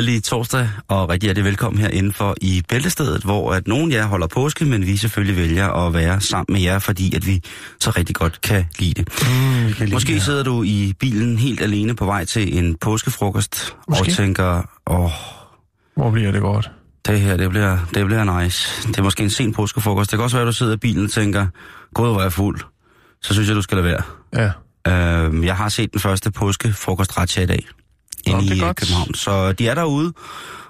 Glædelig torsdag, og rigtig hjertelig velkommen her indenfor i Bæltestedet, hvor at nogen af jer holder påske, men vi selvfølgelig vælger at være sammen med jer, fordi at vi så rigtig godt kan lide det. Mm, kan Måske lide, sidder du i bilen helt alene på vej til en påskefrokost, Måske. og tænker, åh, Hvor bliver det godt? det her, det bliver, det bliver nice. Det er måske en sen påskefrokost. Det kan også være, at du sidder i bilen og tænker, gud, hvor er fuld. Så synes jeg, du skal lade være. Ja. Øh, jeg har set den første påskefrokost i dag. Inde det i øh, godt. København. Så de er derude,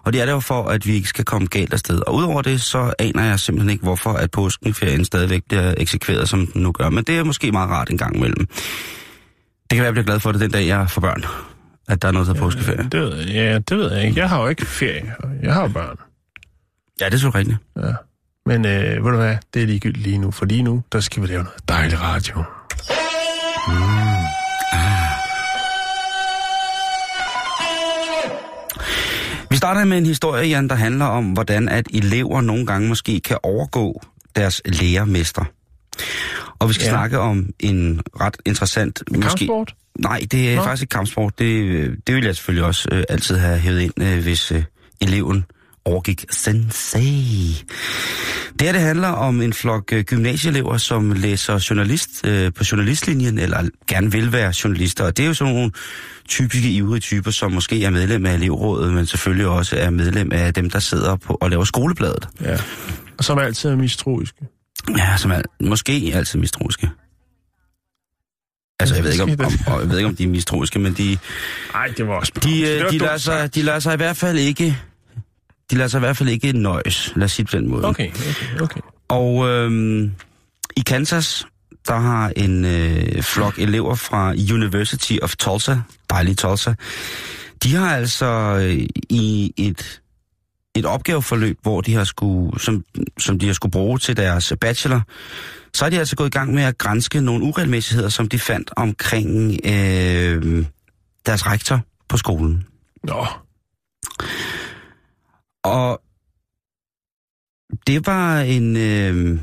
og de er der for, at vi ikke skal komme galt afsted. Og udover det, så aner jeg simpelthen ikke, hvorfor at påskenferien stadigvæk bliver eksekveret, som den nu gør. Men det er måske meget rart en gang imellem. Det kan være, jeg bliver glad for det den dag, jeg får børn. At der er noget til påskeferie. Det ved, jeg- ja, det ved jeg ikke. Jeg har jo ikke ferie. Jeg har jo børn. Ja, det er så rigtigt. Ja. Men øh, ved du hvad? Det er ligegyldigt lige nu. For lige nu, der skal vi lave noget dejlig radio. Vi starter med en historie, Jan, der handler om, hvordan at elever nogle gange måske kan overgå deres lærermester. Og vi skal ja. Snakke om en ret interessant... Kampsport? Nej, det er Nå. Nå. faktisk ikke kampsport. Det, det vil jeg selvfølgelig også øh, altid have hævet ind, øh, hvis øh, eleven overgik sensei. Det her det handler om en flok øh, gymnasieelever, som læser journalist øh, på journalistlinjen, eller gerne vil være journalister. Og det er jo sådan nogle typiske ivrige typer, som måske er medlem af elevrådet, men selvfølgelig også er medlem af dem, der sidder på og laver skolebladet. Ja. Og som altid er mistroiske. Ja, som er måske altid mistroiske. Altså, jeg ved ikke, om, om, jeg ved ikke, om de er mistroiske, men de, Nej, det var også... de, øh, de, dumt lader sig, de lader sig i hvert fald ikke... De lader sig i hvert fald ikke nøjes, lad os sige på den måde. Okay, okay, okay. Og øhm, i Kansas, der har en øh, flok elever fra University of Tulsa, dejlig Tulsa, de har altså øh, i et, et opgaveforløb, hvor de har skulle, som, som de har skulle bruge til deres bachelor, så er de altså gået i gang med at grænske nogle uregelmæssigheder, som de fandt omkring øh, deres rektor på skolen. Nå, Og det var en, øh,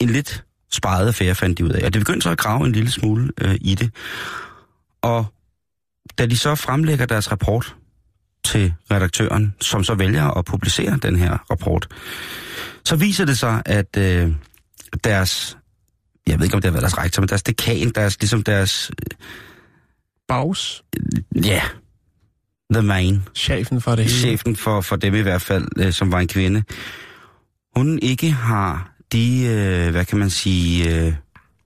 en lidt sparet affære, fandt de ud af. Og det begyndte så at grave en lille smule øh, i det. Og da de så fremlægger deres rapport til redaktøren, som så vælger at publicere den her rapport, så viser det sig, at øh, deres, jeg ved ikke om det har været deres rektor, men deres dekan, deres, ligesom deres, Baus, ja, yeah, the main, chefen for det hele. chefen for, for dem i hvert fald, øh, som var en kvinde, hun ikke har de, øh, hvad kan man sige, øh,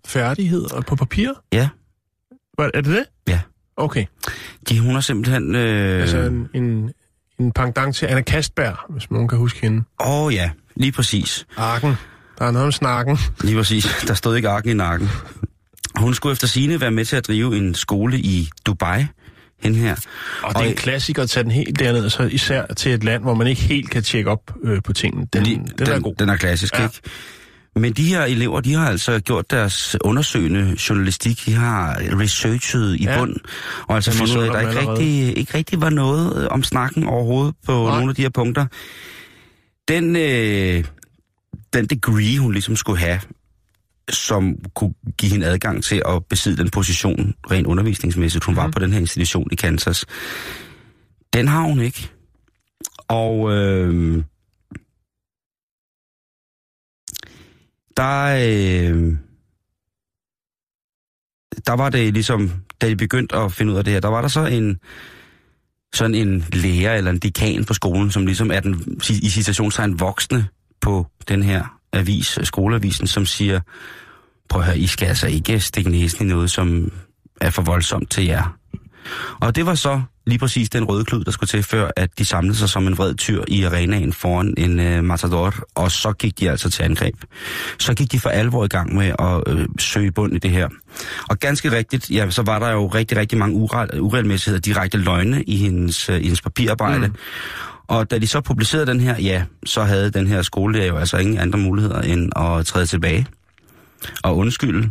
Færdigheder på papir? ja, Hvad, er det det? Ja. Okay, de, hun har simpelthen, øh, altså en, en, en pendant til Anna Kastberg, hvis nogen kan huske hende. åh oh, ja, lige præcis, Arken. Der er noget om snakken. lige præcis, der stod ikke arken i nakken. Hun skulle efter sine være med til at drive en skole i Dubai, hende her. Og det er en klassiker at tage den helt derned, så især til et land, hvor man ikke helt kan tjekke op øh, på tingene. Den, Lige- den, den er god. Den er klassisk, ja. Ikke? Men de her elever, de har altså gjort deres undersøgende journalistik, de har researchet i ja. Bund, og altså fundet ud af, at der ikke rigtig, ikke rigtig var noget øh, om snakken overhovedet på. Nej. nogle af de her punkter. Den, øh, den degree, hun ligesom skulle have, som kunne give hende adgang til at besidde den position rent undervisningsmæssigt, hun mm. var på den her institution i Kansas, den har hun ikke. Og øh, der, øh, der var det ligesom, da de begyndte at finde ud af det her, der var der så en, sådan en lærer eller en dekan på skolen, som ligesom er den i citationstegn voksne på den her avis, skoleavisen, som siger, prøv at høre, I skal altså ikke stikke næsen i noget, som er for voldsomt til jer. Og det var så lige præcis den røde klud, der skulle til, før at de samlede sig som en vred tyr i arenaen foran en øh, matador, og så gik de altså til angreb. Så gik de for alvor i gang med at øh, søge bund i det her. Og ganske rigtigt, ja, så var der jo rigtig, rigtig mange urel, uregelmæssigheder, direkte løgne i hendes, øh, i hendes papirarbejde. Mm. Og da de så publicerede den her, ja, så havde den her skole jo altså ingen andre muligheder end at træde tilbage og undskylde.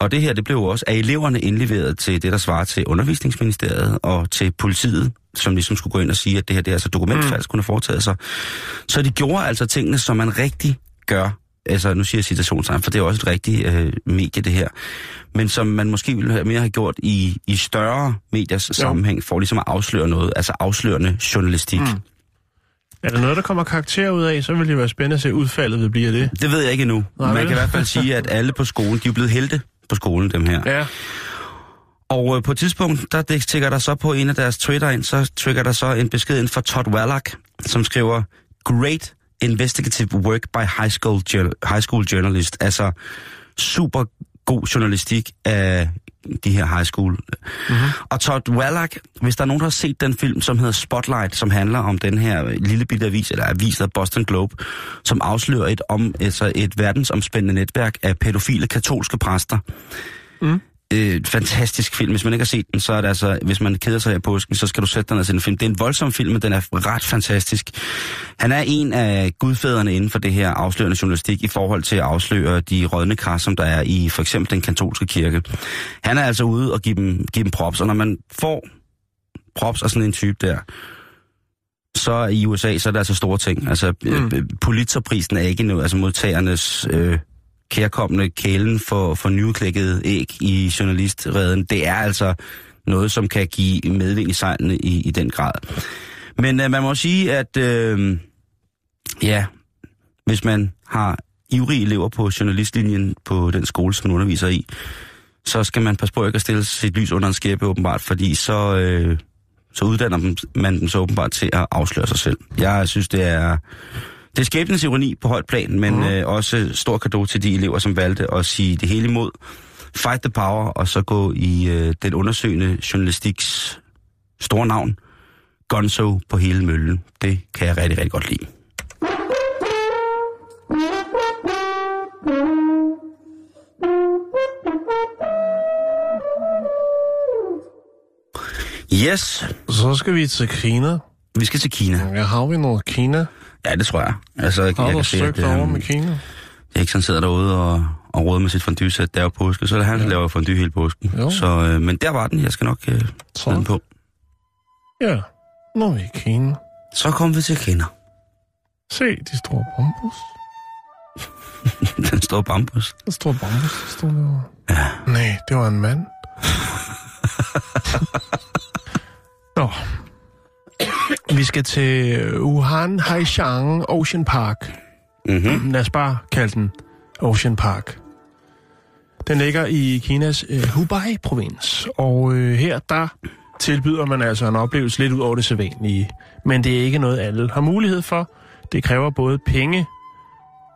Og det her, det blev jo også af eleverne indleveret til det, der svarer til undervisningsministeriet og til politiet, som ligesom skulle gå ind og sige, at det her det er altså dokumentfalsk, mm. kunne have foretaget sig. Så de gjorde altså tingene, som man rigtig gør. Altså, nu siger jeg citationstegn, for det er også et rigtigt øh, medie, det her. Men som man måske ville have mere have gjort i, i større mediers jo. sammenhæng, for ligesom at afsløre noget, altså afslørende journalistik. Mm. Er der noget, der kommer karakter ud af, så vil det være spændende at se udfaldet vil blive af det. Det ved jeg ikke endnu. Nej, Man kan i hvert fald sige, at alle på skolen, de er blevet helte på skolen, dem her. Ja. Og øh, på et tidspunkt, der tækker der så på en af deres Twitter ind, så trigger der så en besked ind fra Todd Wallach, som skriver, Great investigative work by high school, high school journalist. Altså super god journalistik af de her high school. Mm-hmm. Og Todd Wallach, hvis der er nogen, der har set den film, som hedder Spotlight, som handler om den her lille bitte avis, eller avis af Boston Globe, som afslører et, om, altså et verdensomspændende netværk af pædofile katolske præster. Mm øh, fantastisk film. Hvis man ikke har set den, så er det altså, hvis man keder sig her på påsken, så skal du sætte dig ned og se en film. Det er en voldsom film, men den er ret fantastisk. Han er en af gudfædrene inden for det her afslørende journalistik i forhold til at afsløre de rådne kar, som der er i for eksempel den katolske kirke. Han er altså ude og give dem, give dem props, og når man får props af sådan en type der, så i USA, så er det altså store ting. Altså, mm. Øh, Pulitzerprisen er ikke noget, altså modtagernes øh, kærkommende kælen for, for nyudklækket æg i journalistreden, det er altså noget, som kan give medvind i sejlene i, i den grad. Men øh, man må sige, at øh, ja, hvis man har ivrige elever på journalistlinjen på den skole, som man underviser i, så skal man passe på ikke at stille sit lys under en skæbe åbenbart, fordi så, øh, så uddanner man dem så åbenbart til at afsløre sig selv. Jeg synes, det er det er skæbnens ironi på højt plan, men mm. øh, også stor kado til de elever, som valgte at sige det hele imod. Fight the power, og så gå i øh, den undersøgende journalistiks store navn, Gonzo på hele møllen. Det kan jeg rigtig, rigtig godt lide. Yes. Så skal vi til Kina. Vi skal til Kina. Ja, har vi noget Kina? Ja, det tror jeg. Altså, har jeg du søgt at, over øhm, med Kina? Jeg ikke sådan sidder derude og, og råder med sit fondue-sæt. Det er jo påske, så er det han, der laver fondue hele påsken. Jo. Så, øh, men der var den. Jeg skal nok øh, den på. Ja, nu er vi i Kina. Så kom vi til Kina. Se, de store bambus. den store bambus. Den store bambus, der stod derovre. Ja. Nej, det var en mand. Nå. Vi skal til Wuhan Haishan Ocean Park. Mm-hmm. Lad os bare kalde den Ocean Park. Den ligger i Kinas øh, Hubei-provins, og øh, her der tilbyder man altså en oplevelse lidt ud over det sædvanlige. Men det er ikke noget, alle har mulighed for. Det kræver både penge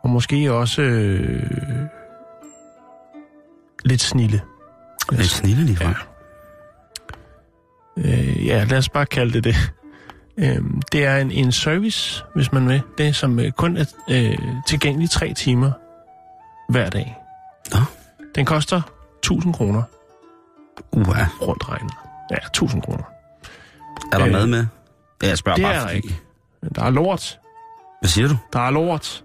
og måske også øh, lidt snille. Lidt snille lige fra. Ja. Øh, ja, lad os bare kalde det det. Øhm, det er en, en service, hvis man vil. Det som øh, kun er øh, tilgængelig tre timer hver dag. Nå. Den koster 1000 kroner Uha. rundt regnet. Ja, 1000 kroner. Er der Øh, mad med? Ja, jeg spørger Det bare, er der fordi- ikke. Der er lort. Hvad siger du? Der er lort.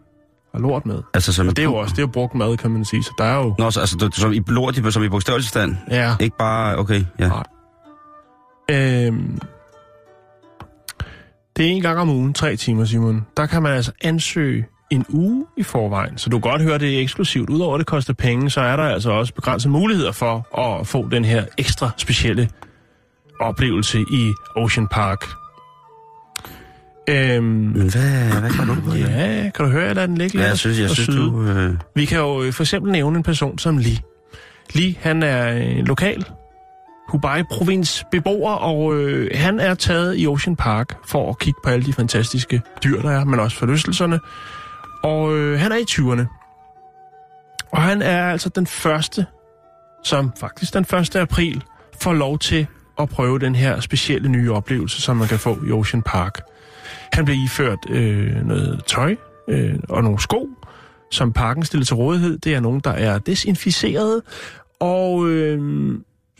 Der er lort med. Altså, som Og det er jo også det er jo brugt mad, kan man sige. Så der er jo... Nå, så, altså, du, som i lort, som i bogstaveligstand. Ja. Ikke bare, okay, ja. Nej. Øhm, det er en gang om ugen, tre timer, Simon. Der kan man altså ansøge en uge i forvejen. Så du kan godt høre, det er eksklusivt. Udover at det koster penge, så er der altså også begrænsede muligheder for at få den her ekstra specielle oplevelse i Ocean Park. Øhm, hvad, hvad kan du? ja, kan du høre, jeg lader den ligge Ja, jeg synes, jeg synes du... Øh, Vi kan jo øh, for eksempel nævne en person som Lee. Lee, han er øh, Hubei-provins beboer, og øh, han er taget i Ocean Park for at kigge på alle de fantastiske dyr, der er, men også forlystelserne. Og øh, han er i 20'erne. Og han er altså den første, som faktisk den 1. april, får lov til at prøve den her specielle nye oplevelse, som man kan få i Ocean Park. Han blev iført øh, noget tøj øh, og nogle sko, som parken stiller til rådighed. Det er nogen, der er desinficeret. Og øh,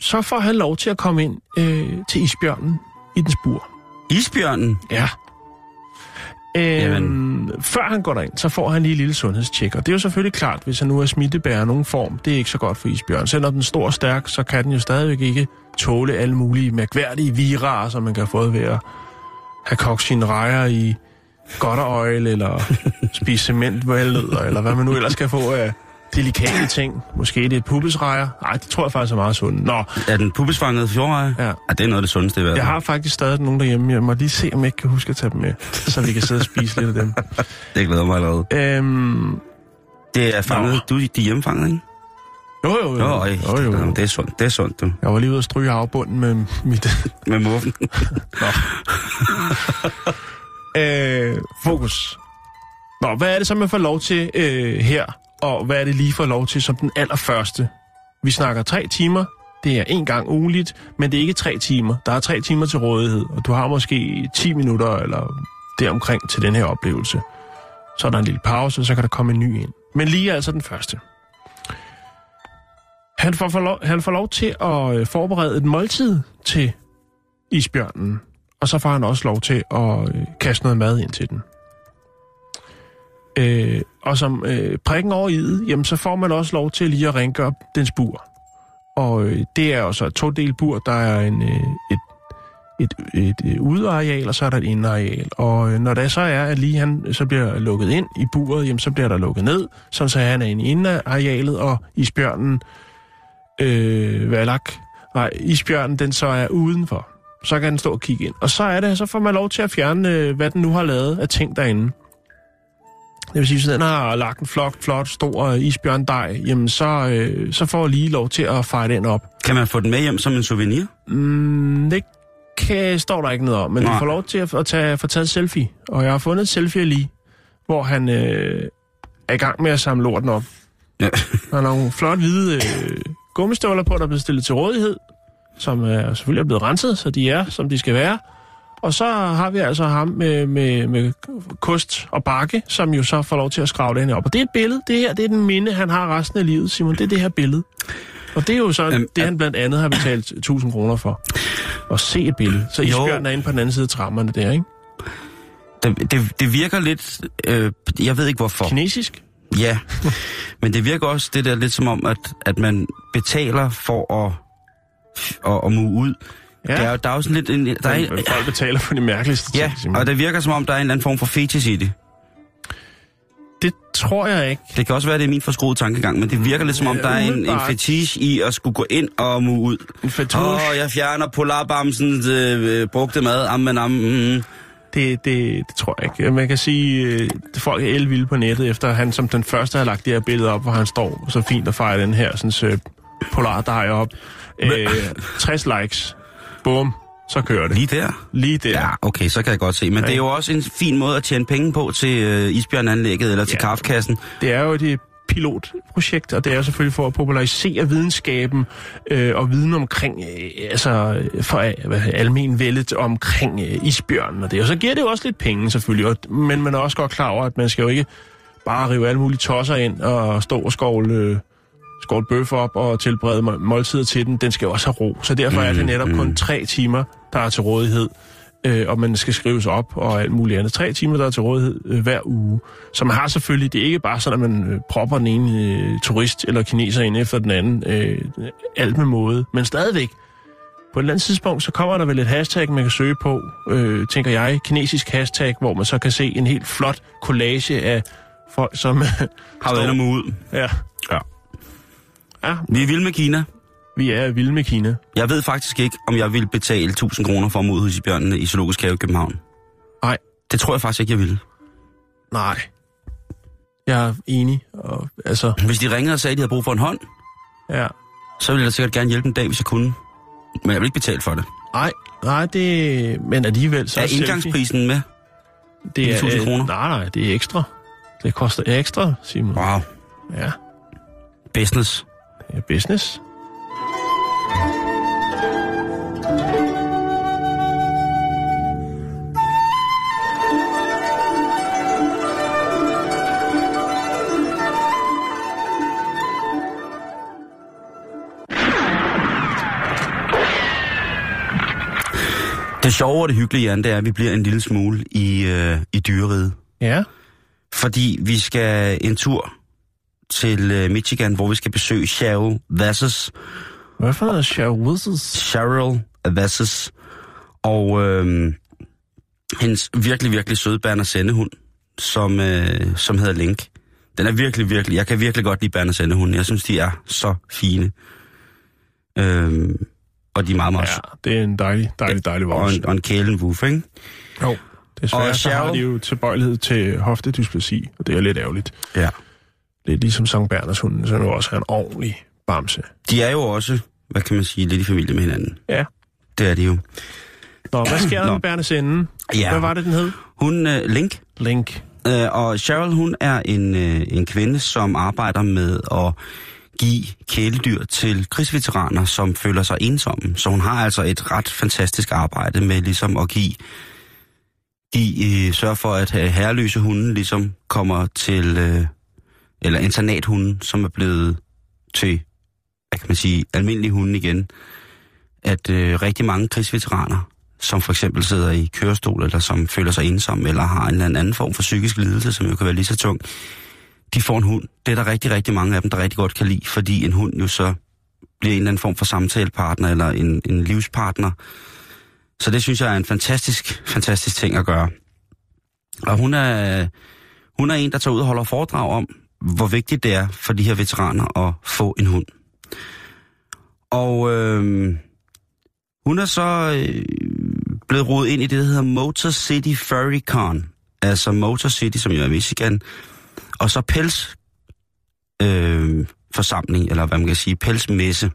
så får han lov til at komme ind øh, til isbjørnen i den spur. Isbjørnen? Ja. Øhm, før han går derind, så får han lige et lille sundhedstjek. Og det er jo selvfølgelig klart, hvis han nu er smittebærer af nogen form, det er ikke så godt for isbjørn. Selvom den er stor og stærk, så kan den jo stadigvæk ikke tåle alle mulige mærkværdige virarer, som man kan få ved at have kogt sine rejer i godterøjle, eller spise cementvalnødder, eller hvad man nu ellers kan få af delikate ting. Måske det er pubesrejer. Nej, det tror jeg faktisk er meget sundt. Nå, Er den pubesfanget fjordreje? Ja. ja. det er noget af det sundeste i verden. jeg har faktisk stadig nogen derhjemme. Jeg må lige se, om jeg ikke kan huske at tage dem med, så vi kan sidde og spise lidt af dem. Det glæder mig allerede. Øhm, Det er fanget. Nå. Du de er hjemmefanget, ikke? jo, jo, jo. Jo, øj, jo, jo, jo. Det er sundt, det er sundt, du. Jeg var lige ude at stryge afbunden med mit... Med muffen. øh, fokus. Nå, hvad er det så, man får lov til øh, her? Og hvad er det lige for lov til som den allerførste? Vi snakker tre timer. Det er en gang ugenligt, men det er ikke tre timer. Der er tre timer til rådighed, og du har måske 10 minutter eller deromkring til den her oplevelse. Så er der en lille pause, og så kan der komme en ny ind. Men lige er altså den første. Han får, får lov, han får lov til at øh, forberede et måltid til isbjørnen. Og så får han også lov til at øh, kaste noget mad ind til den. Øh, og som øh, prikken over i det, jamen så får man også lov til lige at rengøre dens bur. Og øh, det er jo så et todelt bur. Der er en, øh, et, et, et, et udeareal, og så er der et indeareal. Og øh, når det så er, at lige han øh, så bliver lukket ind i buret, jamen så bliver der lukket ned, sådan så han er inde i indearealet, og isbjørnen, øh, valak, nej, isbjørnen, den så er udenfor. Så kan den stå og kigge ind. Og så er det, så får man lov til at fjerne, øh, hvad den nu har lavet af ting derinde. Det vil sige, hvis den har lagt en flot, flot, stor isbjørndej, jamen så, øh, så får jeg lige lov til at fejre den op. Kan man få den med hjem som en souvenir? Mm, det kan, står der ikke noget om, men Nej. du får lov til at, at tage, få taget selfie. Og jeg har fundet en selfie lige, hvor han øh, er i gang med at samle lorten op. Ja. Han har nogle flot hvide øh, gummistøvler på, der er blevet stillet til rådighed, som er, selvfølgelig er blevet renset, så de er, som de skal være. Og så har vi altså ham med, med, med kost og bakke, som jo så får lov til at skrave det op. Og det er et billede. Det her det er den minde, han har resten af livet, Simon. Det er det her billede. Og det er jo så Øhm, det, han blandt andet har betalt 1000 kroner for. At se et billede. Så isbjørnen er inde på den anden side af trammerne der, ikke? Det, det, det virker lidt... Øh, jeg ved ikke hvorfor. Kinesisk? Ja, men det virker også det der lidt som om, at, at man betaler for at, at, at mue ud. Ja. Der, er, jo- der er jo sådan lidt... En, der er, Men Folk betaler for de mærkeligste ja, ting, Simon. og det virker som om, der er en eller anden form for fetish i det. Det tror jeg ikke. Det kan også være, det er min forskruede tankegang, men det virker lidt som om, Ja, der er en, en fetish i at skulle gå ind og mue ud. En fetouche. Åh, oh, jeg fjerner polarbamsens øh, brugte mad. Ammen, am, mm. Det, det, det tror jeg ikke. Man kan sige, øh, at folk er elvilde på nettet, efter han som den første har lagt det her billede op, hvor han står så fint og fejrer den her sådan, så polardej op. Øh, 60 likes. Bum. Så kører det. Lige der? Lige der. Ja, okay, så kan jeg godt se. Men det er jo også en fin måde at tjene penge på til øh, isbjørnanlægget eller til Ja. kaffekassen. Det er jo et pilotprojekt, og det er selvfølgelig for at popularisere videnskaben øh, og viden omkring, øh, altså for øh, almen vældet omkring øh, isbjørnen og det. Og så giver det jo også lidt penge selvfølgelig, og, men man er også godt klar over, at man skal jo ikke bare rive alle mulige tosser ind og stå og skovle, øh, skovle bøf op og tilberede må- måltider til den. Den skal jo også have ro, så derfor er det netop kun tre timer, der er til rådighed øh, og man skal skrives op og alt muligt andet. Tre timer, der er til rådighed øh, hver uge. Så man har selvfølgelig, det er ikke bare sådan, at man øh, propper den ene øh, turist eller kineser ind efter den anden, øh, alt med måde, men stadigvæk. På et eller andet tidspunkt, så kommer der vel et hashtag, man kan søge på, øh, tænker jeg, kinesisk hashtag, hvor man så kan se en helt flot collage af folk, som... Har været ud. ja. Ja. Ja, Vi er vilde med Kina. vi er vilde med Kina. Jeg ved faktisk ikke, om jeg vil betale 1000 kroner for mod hos bjørnene i Zoologisk Have i København. Nej. Det tror jeg faktisk ikke, jeg ville. Nej. Jeg er enig. Og, altså, Hvis de ringede og sagde, at de havde brug for en hånd, ja. så ville jeg da sikkert gerne hjælpe en dag, hvis jeg kunne. Men jeg vil ikke betale for det. Nej, nej, det... Men alligevel, så er indgangsprisen med? Det er 1000 øh, kroner? Nej, nej, det er ekstra. Det koster ekstra, Simon. Wow. Ja, Business business. Det sjove og det hyggelige, Jan, det er, at vi bliver en lille smule i, øh, i dyreriet. Ja. Fordi vi skal en tur til øh, Michigan, hvor vi skal besøge Cheryl Vasses. Hvad for noget Charwizes? Cheryl Vasses. Og øh, hendes virkelig, virkelig søde Berner Sendehund, som, øh, som hedder Link. Den er virkelig, virkelig... Jeg kan virkelig godt lide Berner Sendehunden. Jeg synes, de er så fine. Øh, og de er meget, meget... Ja, det er en dejlig, dejlig, dejlig og, vores. en, og en kælenwuff, ikke? Jo. Desværre Og så har Cheryl- de jo tilbøjelighed til hoftedysplasi, og det er lidt ærgerligt. Ja. Lidt ligesom Sankt Berners hunden, som jo også er en ordentlig bamse. De er jo også, hvad kan man sige, lidt i familie med hinanden. Ja. Det er de jo. Nå, hvad sker der med Bernes ende? Ja. Hvad var det, den hed? Hun, øh, Link, Link. øh, og Cheryl, hun er en, øh, en kvinde, som arbejder med at give kæledyr til krigsveteraner, som føler sig ensomme. Så hun har altså et ret fantastisk arbejde med ligesom at give, give øh, sørge for, at øh, herreløse hunde ligesom kommer til, øh, eller internathunden, som er blevet til, hvad kan man sige, almindelige hunde igen. At øh, rigtig mange krigsveteraner, som for eksempel sidder i kørestol, eller som føler sig ensomme, eller har en eller anden form for psykisk lidelse, som jo kan være lige så tung, de får en hund. Det er der rigtig, rigtig mange af dem, der rigtig godt kan lide, fordi en hund jo så bliver en eller anden form for samtalepartner, eller en, en livspartner. Så det synes jeg er en fantastisk, fantastisk ting at gøre. Og hun er, hun er en, der tager ud og holder foredrag om, hvor vigtigt det er for de her veteraner at få en hund. Og øh, hun er så øh, blevet rodet ind i det, der hedder Motor City Furry Con. Altså Motor City, som jo er Michigan. Og så pels øh, forsamling, eller hvad man kan sige, pelsmesse.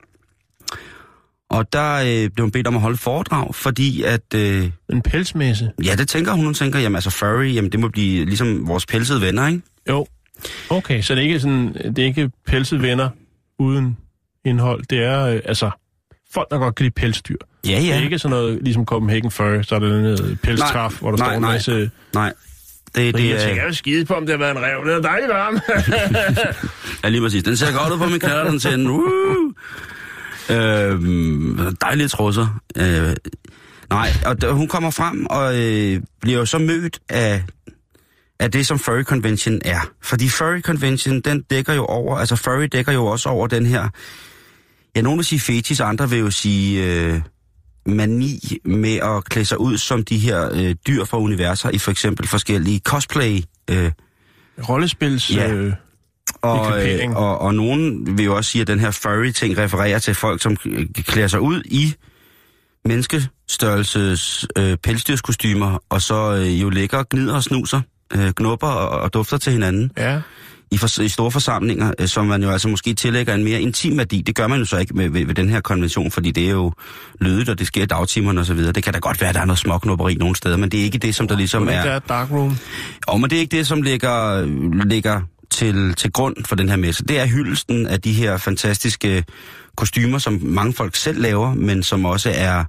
Og der øh, blev hun bedt om at holde foredrag, fordi at... Øh, En pelsmesse. ja, det tænker hun. Hun tænker, jamen altså furry, jamen det må blive ligesom vores pelsede venner, ikke? Jo. Okay, så det er ikke sådan, det er ikke pelset venner uden indhold. Det er øh, altså folk, der godt kan lide pelsdyr. Ja, Det ja. er ikke sådan noget, ligesom Copenhagen Fur, så er der noget pelstraf, Nej, hvor der nej, står en nej. masse... Nej. Det, Det, det jeg er... tænker, jeg vil skide på, om det har været en rev. Det er dejligt varmt. Ja, lige præcis. Den ser godt ud på min knaller, den tænder. Uh! Øh, dejlige trusser. Øh, nej, og hun kommer frem og øh, bliver jo så mødt af, af det, som Furry Convention er. Fordi Furry Convention, den dækker jo over, altså Furry dækker jo også over den her, ja, nogen vil sige fetish, andre vil jo sige øh, mani med at klæde sig ud som de her øh, dyr fra universer i for eksempel forskellige cosplay øh, Rollespils... Ja. Øh, og, øh, og, og nogen vil jo også sige, at den her furry-ting refererer til folk, som klæder sig ud i menneskestørrelses øh, pelsdyrskostymer, og så øh, jo ligger gnider og snuser, øh, knupper og, og dufter til hinanden ja. i, for, i store forsamlinger, øh, som man jo altså måske tillægger en mere intim værdi. Det gør man jo så ikke med, ved, ved den her konvention, fordi det er jo lødigt, og det sker i dagtimerne osv. Det kan da godt være, at der er noget småknupperi nogle steder, men det er ikke det, som der ligesom Som er... der er dark room. Og men det er ikke det, som ligger, ligger til, til grund for den her messe. Det er hyldelsen af de her fantastiske kostymer, som mange folk selv laver, men som også er,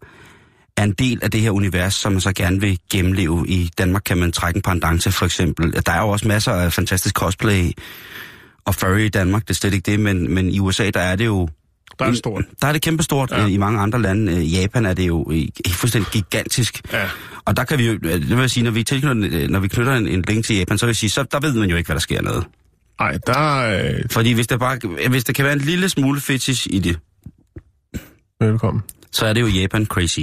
er en del af det her univers, som man så gerne vil gennemleve. I Danmark kan man trække en pendant for eksempel. Der er jo også masser af fantastisk cosplay og furry i Danmark, det er slet ikke det, men, men i USA, der er det jo Der er det stort. der er det kæmpestort. Ja. I mange andre lande. Øh, Japan er det jo øh, fuldstændig gigantisk. Ja. Og der kan vi jo, øh, det vil jeg sige, når vi, tilknytter, når vi knytter en, en link til Japan, så vil jeg sige, så der ved man jo ikke, hvad der sker noget. Ej, der Fordi hvis der, bare, hvis der kan være en lille smule fetish i det, velkommen. så er det jo Japan crazy.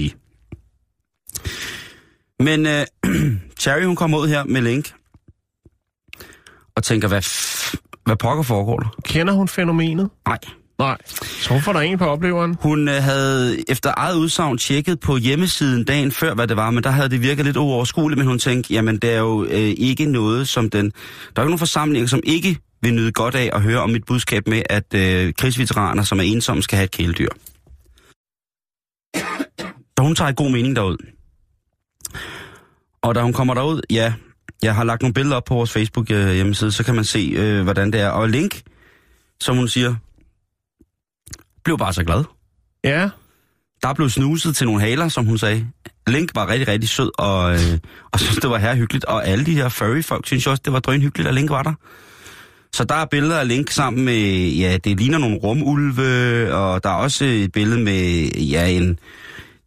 Men øh, Cherry, hun kommer ud her med Link, og tænker, hvad, f- hvad pokker foregår der? Kender hun fænomenet? Nej. Nej. Så får der en på opleveren. Hun øh, havde efter eget udsagn tjekket på hjemmesiden dagen før, hvad det var, men der havde det virket lidt uoverskueligt, men hun tænkte, jamen det er jo øh, ikke noget, som den... Der er jo nogen forsamlinger, som ikke vil nyde godt af at høre om mit budskab med, at øh, krigsveteraner, som er ensomme, skal have et kæledyr. Så hun tager i god mening derud. Og da hun kommer derud, ja, jeg har lagt nogle billeder op på vores Facebook øh, hjemmeside, så kan man se, øh, hvordan det er. Og Link, som hun siger, blev bare så glad. Ja. Der blev snuset til nogle haler, som hun sagde. Link var rigtig, rigtig sød, og, øh, og synes, det var her hyggeligt. Og alle de her furry-folk synes også, det var drøn hyggeligt, at Link var der. Så der er billeder af Link sammen med, ja, det ligner nogle rumulve, og der er også et billede med, ja, en,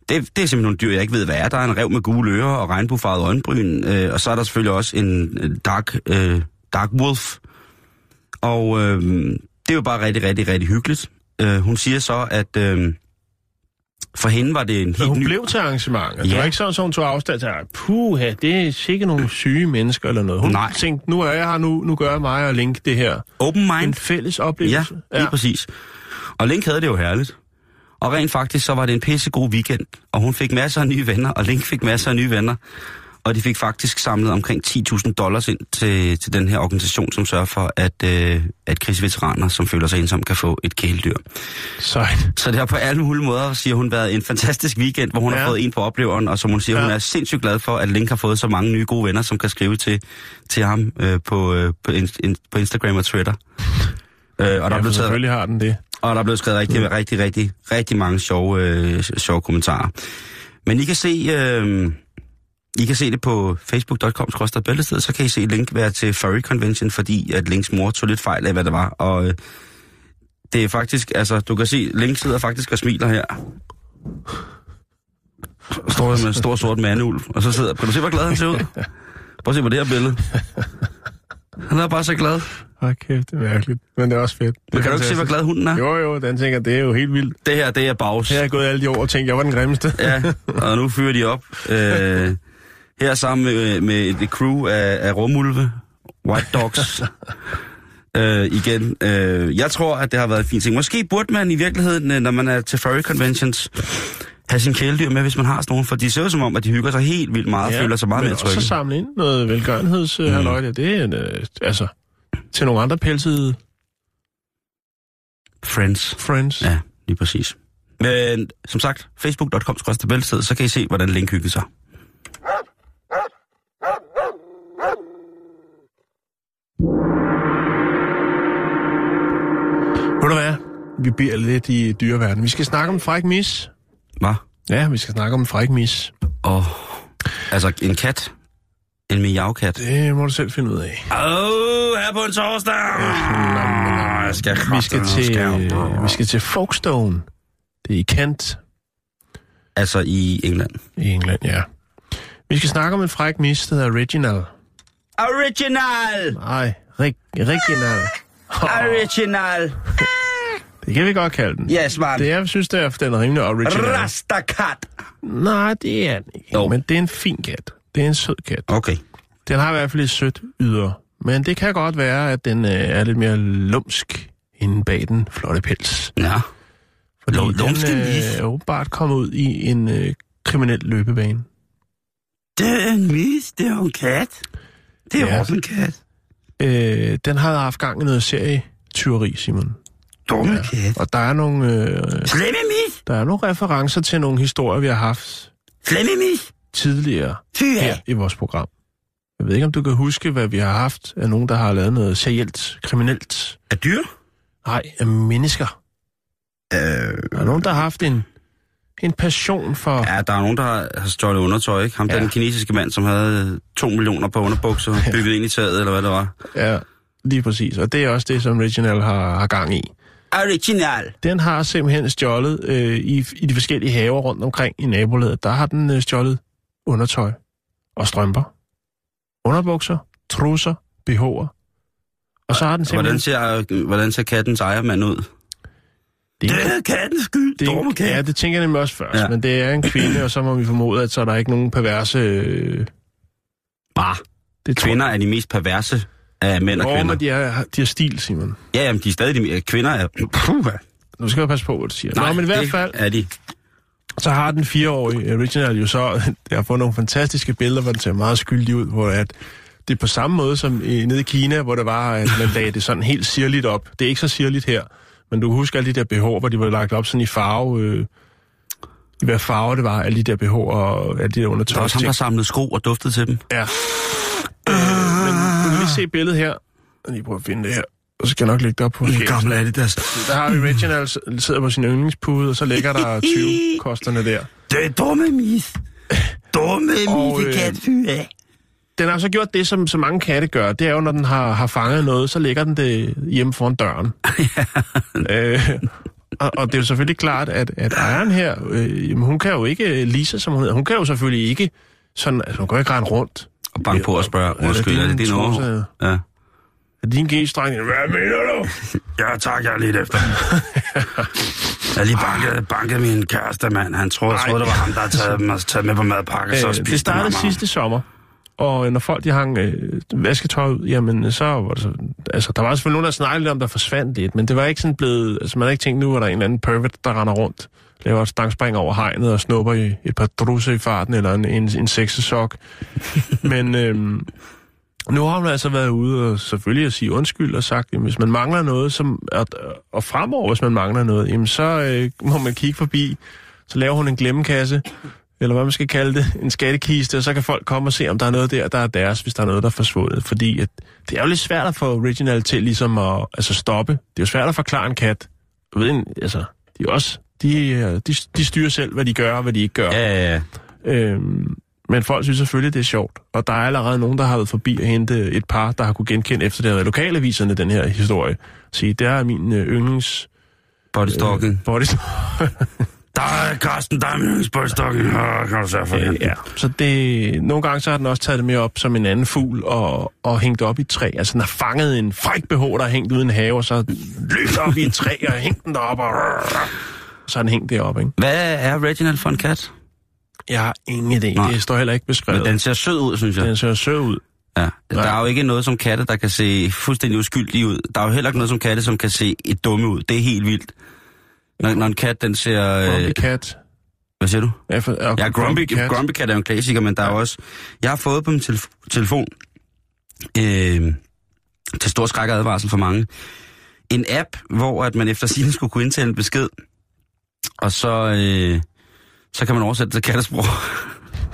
det, det er simpelthen nogle dyr, jeg ikke ved, hvad er. Der er en rev med gule ører og regnbuefarvet øjenbryn, øh, og så er der selvfølgelig også en øh, dark, øh, dark wolf. Og øh, det er jo bare rigtig, rigtig, rigtig hyggeligt. Øh, hun siger så, at øh, for hende var det en helt hun ny... blev til arrangementet. Det Ja. var ikke sådan, at hun tog afstand til, puha, det er sikkert nogle syge mennesker eller noget. Hun Nej. tænkte, nu er jeg her, nu, nu gør jeg mig og Link det her. Open mind. En fælles Ja, oplevelse. lige præcis. Og Link havde det jo herligt. Og rent faktisk, så var det en pissegod weekend, og hun fik masser af nye venner, og Link fik masser af nye venner. Og de fik faktisk samlet omkring 10.000 dollars ind til, til den her organisation, som sørger for, at, øh, at krigsveteraner, som føler sig ensomme, kan få et kæledyr. Sejt. Så det har på alle mulige måder, siger hun, været en fantastisk weekend, hvor hun ja. Har fået en på opleveren, og som hun siger. Ja. hun er sindssygt glad for, at Link har fået så mange nye gode venner, som kan skrive til, til ham øh, på, øh, på, in, in, på Instagram og Twitter. Øh, og, der Ja, er blevet selvfølgelig har den det. og der er blevet skrevet rigtig, rigtig, rigtig, rigtig mange sjove, øh, sjove kommentarer. Men I kan se, øh, I kan se det på facebook.com bæltested, så kan I se Link være til Furry Convention, fordi at Links mor tog lidt fejl af, hvad det var. Og øh, det er faktisk, altså, du kan se, Link sidder faktisk og smiler her. Står der med en stor sort mandeulv, og så sidder, kan du se, hvor glad han ser ud? Prøv at se på det her billede. Han er bare så glad. Hold kæft, det er mærkeligt. Men det er også fedt. Det Men kan du ikke se, hvor glad hunden er? Jo, jo, den tænker, det er jo helt vildt. Det her, det er bags. Her er jeg gået alle de år og tænkt, jeg var den grimmeste. Ja, og nu fyrer de op. Øh, her sammen med, med et crew af, af rumulve, white dogs. øh, igen, øh, jeg tror, at det har været en fin ting. Måske burde man i virkeligheden, øh, når man er til furry conventions, have sin kæledyr med, hvis man har sådan nogen, for de ser jo som om, at de hygger sig helt vildt meget og føler sig meget mere trygge. så samle ind noget velgørenheds, mm. halløj, det er en, øh, altså, til nogle andre pelsede Friends. friends. Ja, lige præcis. Men som sagt, facebook.com så kan I se, hvordan Link hygger sig. Ved du hvad? Vi bliver lidt i dyreverdenen. Vi skal snakke om en fræk mis. Hvad? Ja, vi skal snakke om en fræk mis. Og altså en kat. En miavkat. Det må du selv finde ud af. Åh, oh, her på en torsdag! Jeg skal Vi skal til, skærm. vi skal til Folkestone. Det er i Kent Altså i England. i England, ja. Vi skal snakke om en fræk mis, der hedder Reginald. Original! Nej, Rig- Reginald. Original! Det kan vi godt kalde den. Yes, man. Det er, jeg synes, det er, den er rimelig original. Rastakat! Nej, det er den ikke. Jo. Men det er en fin kat. Det er en sød kat. Okay. Den har i hvert fald et sødt ydre. Men det kan godt være, at den øh, er lidt mere lumsk inde bag den flotte pels. Ja. Fordi lumske den øh, er åbenbart kommet ud i en øh, kriminel løbebane. Det er en mis, det er jo en kat. Det er Ja. også en kat. Øh, den har haft gang i noget serietyveri, Simon. Dumme ja. kat. Og der er nogle, øh, Slemme mis! der er nogle referencer til nogle historier, vi har haft Slemme mis! Tidligere Fy her af! i vores program. Jeg ved ikke, om du kan huske, hvad vi har haft af nogen, der har lavet noget serielt, kriminelt. Er dyr? Nej, af mennesker. Øh, Der er nogen, der har haft en, en passion for... ja, der er nogen, der har, stjålet undertøj, ikke? Ham ja. Ja. den kinesiske mand, som havde to millioner på underbukser, bygget ind i taget, eller hvad det var. Ja, lige præcis. Og det er også det, som Reginald har, har gang i. Original! Den har simpelthen stjålet øh, i, i de forskellige haver rundt omkring i nabolaget. Der har den øh, stjålet undertøj og strømper, underbukser, trusser, BH'er. Og så har den Hvordan simpelthen... ser, hvordan ser kattens ejermand ud? Det, Det er kattens skyld, det, er, kat. ja, det tænker jeg nemlig også først. Ja. Men det er en kvinde, og så må vi formode, at så er der ikke nogen perverse... Øh, Bare, det kvinder er de mest perverse af mænd og. Åh, kvinder. men de er, de er stil, Simon. Ja, jamen, de er stadig de mere. Kvinder er... Puh, Nu skal jeg passe på, hvad du siger. Nej, Nå, men i hvert fald, er de. Så har den fireårige Original jo så... Jeg har fået nogle fantastiske billeder, hvor den ser meget skyldig ud, hvor at det er på samme måde som i, nede i Kina, hvor det var, at man lagde det sådan helt sirligt op. Det er ikke så sirligt her, men du husker alle de der BH, hvor de var lagt op sådan i farve... Øh, i hvad farve det var, alle de der BH og alle de der Der undertøj. er også ham, der samlede sko og duftede til dem. Ja. Øh, men du kan lige se billedet her. Jeg lige prøve at finde det her. Og så skal jeg nok lægge det op på skærmen. Adidas. Der har vi Reginald s- sidder på sin yndlingspude, og så ligger der 20 kosterne der. Det er dumme mis. Dumme Og, mis, øh, kat. Fy af. Den har så gjort det, som så mange katte gør. Det er jo, når den har, har fanget noget, så lægger den det hjemme foran døren. øh, og, og det er jo selvfølgelig klart, at, at ejeren her, øh, hun kan jo ikke, øh, Lisa som hun hedder, hun kan jo selvfølgelig ikke sådan, altså hun kan jo ikke rende rundt. Og banke på og spørge, Er det undskyld, er det din trusse? Ja. Er din G-streng? Hvad mener du? Ja, tak, jeg er lidt efter. jeg har lige banket, banket min kæreste, mand. Han troede, jeg troede, det var ham, der havde taget, taget med på madpakke, så Øh, spiste det startede mig. sidste sommer, og når folk de hang øh, vasketøj ud, jamen så var det så, altså der var selvfølgelig nogen, der snakkede lidt om, der forsvandt lidt, men det var ikke sådan blevet, altså man havde ikke tænkt, nu var der en eller anden pervert, der render rundt, laver et stangspring over hegnet og snupper i et par drusser i farten, eller en, en, en sexesok. men øhm, nu har hun altså været ude og selvfølgelig at sige undskyld og sagt, at hvis man mangler noget, som, og, og fremover, hvis man mangler noget, jamen så øh, må man kigge forbi, så laver hun en glemmekasse, eller hvad man skal kalde det, en skattekiste, og så kan folk komme og se, om der er noget der, der er deres, hvis der er noget, der er forsvundet. Fordi at, det er jo lidt svært at få Original til ligesom at altså stoppe. Det er jo svært at forklare en kat. Jeg ved, altså, de er også, de, øh, de, de styrer selv, hvad de gør og hvad de ikke gør. Ja, ja, ja. Øhm, men folk synes selvfølgelig, det er sjovt. Og der er allerede nogen, der har været forbi og hente et par, der har kunne genkende efter det har i lokalaviserne, den her historie. Sige, det er min øh, yndlings... Bodystalking. Øh, body Der er Carsten, der er min yndlingsbodystalking. Åh, kan du sørge for Øh, det? ja, så det, nogle gange så har den også taget det med op som en anden fugl og, og hængt op i et træ. Altså den har fanget en fræk BH, der er hængt ude i en have, og så løbet op i et træ og hængt den derop, og så er den hængt deroppe, ikke? Hvad er Reginald for en kat? Jeg har ingen idé. Nej. Det står heller ikke beskrevet. Men den ser sød ud, synes jeg. den ser sød ud. Ja. Der Nej. er jo ikke noget som katte, der kan se fuldstændig uskyldig ud. Der er jo heller ikke noget som katte, som kan se et dumme ud. Det er helt vildt. Når, når en kat, den ser... Grumpy Øh, Cat. hvad siger du? Ja, for, Ja, Grumpy, Cat. Grumpy Cat er jo en klassiker, men der er Ja. jo også... Jeg har fået på min telef- telefon, øh, til stor skræk og advarsel for mange, en app, hvor at man efter sin skulle kunne indtale en besked, og så, øh, så kan man oversætte det til kattesprog.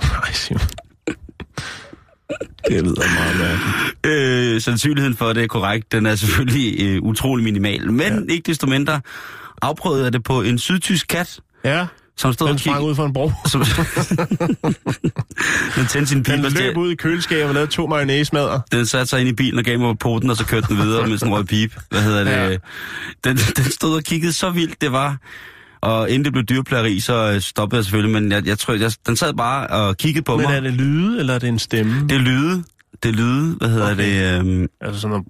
Nej, Simon. Det lyder meget mærkeligt. øh, sandsynligheden for, at det er korrekt, den er selvfølgelig øh, utrolig minimal. Men ja. ikke desto mindre afprøvede jeg det på en sydtysk kat, Ja, som stod den sprang kiggede... ud for en bro. Som, den tændte sin bil Den løb ud i køleskabet og lavede to mayonnaise-madder. Den satte sig ind i bilen og gav mig på poten, og så kørte den videre med sådan en rød pip. Hvad hedder det? Ja. Den, den stod og kiggede så vildt, det var. Og inden det blev dyrplageri, så øh, stoppede jeg selvfølgelig, men jeg, jeg tror, jeg, den sad bare og kiggede på Men mig. er det lyde, eller er det en stemme? Det lyde, det lyde, hvad hedder Okay. det? Øhm, Altså sådan noget...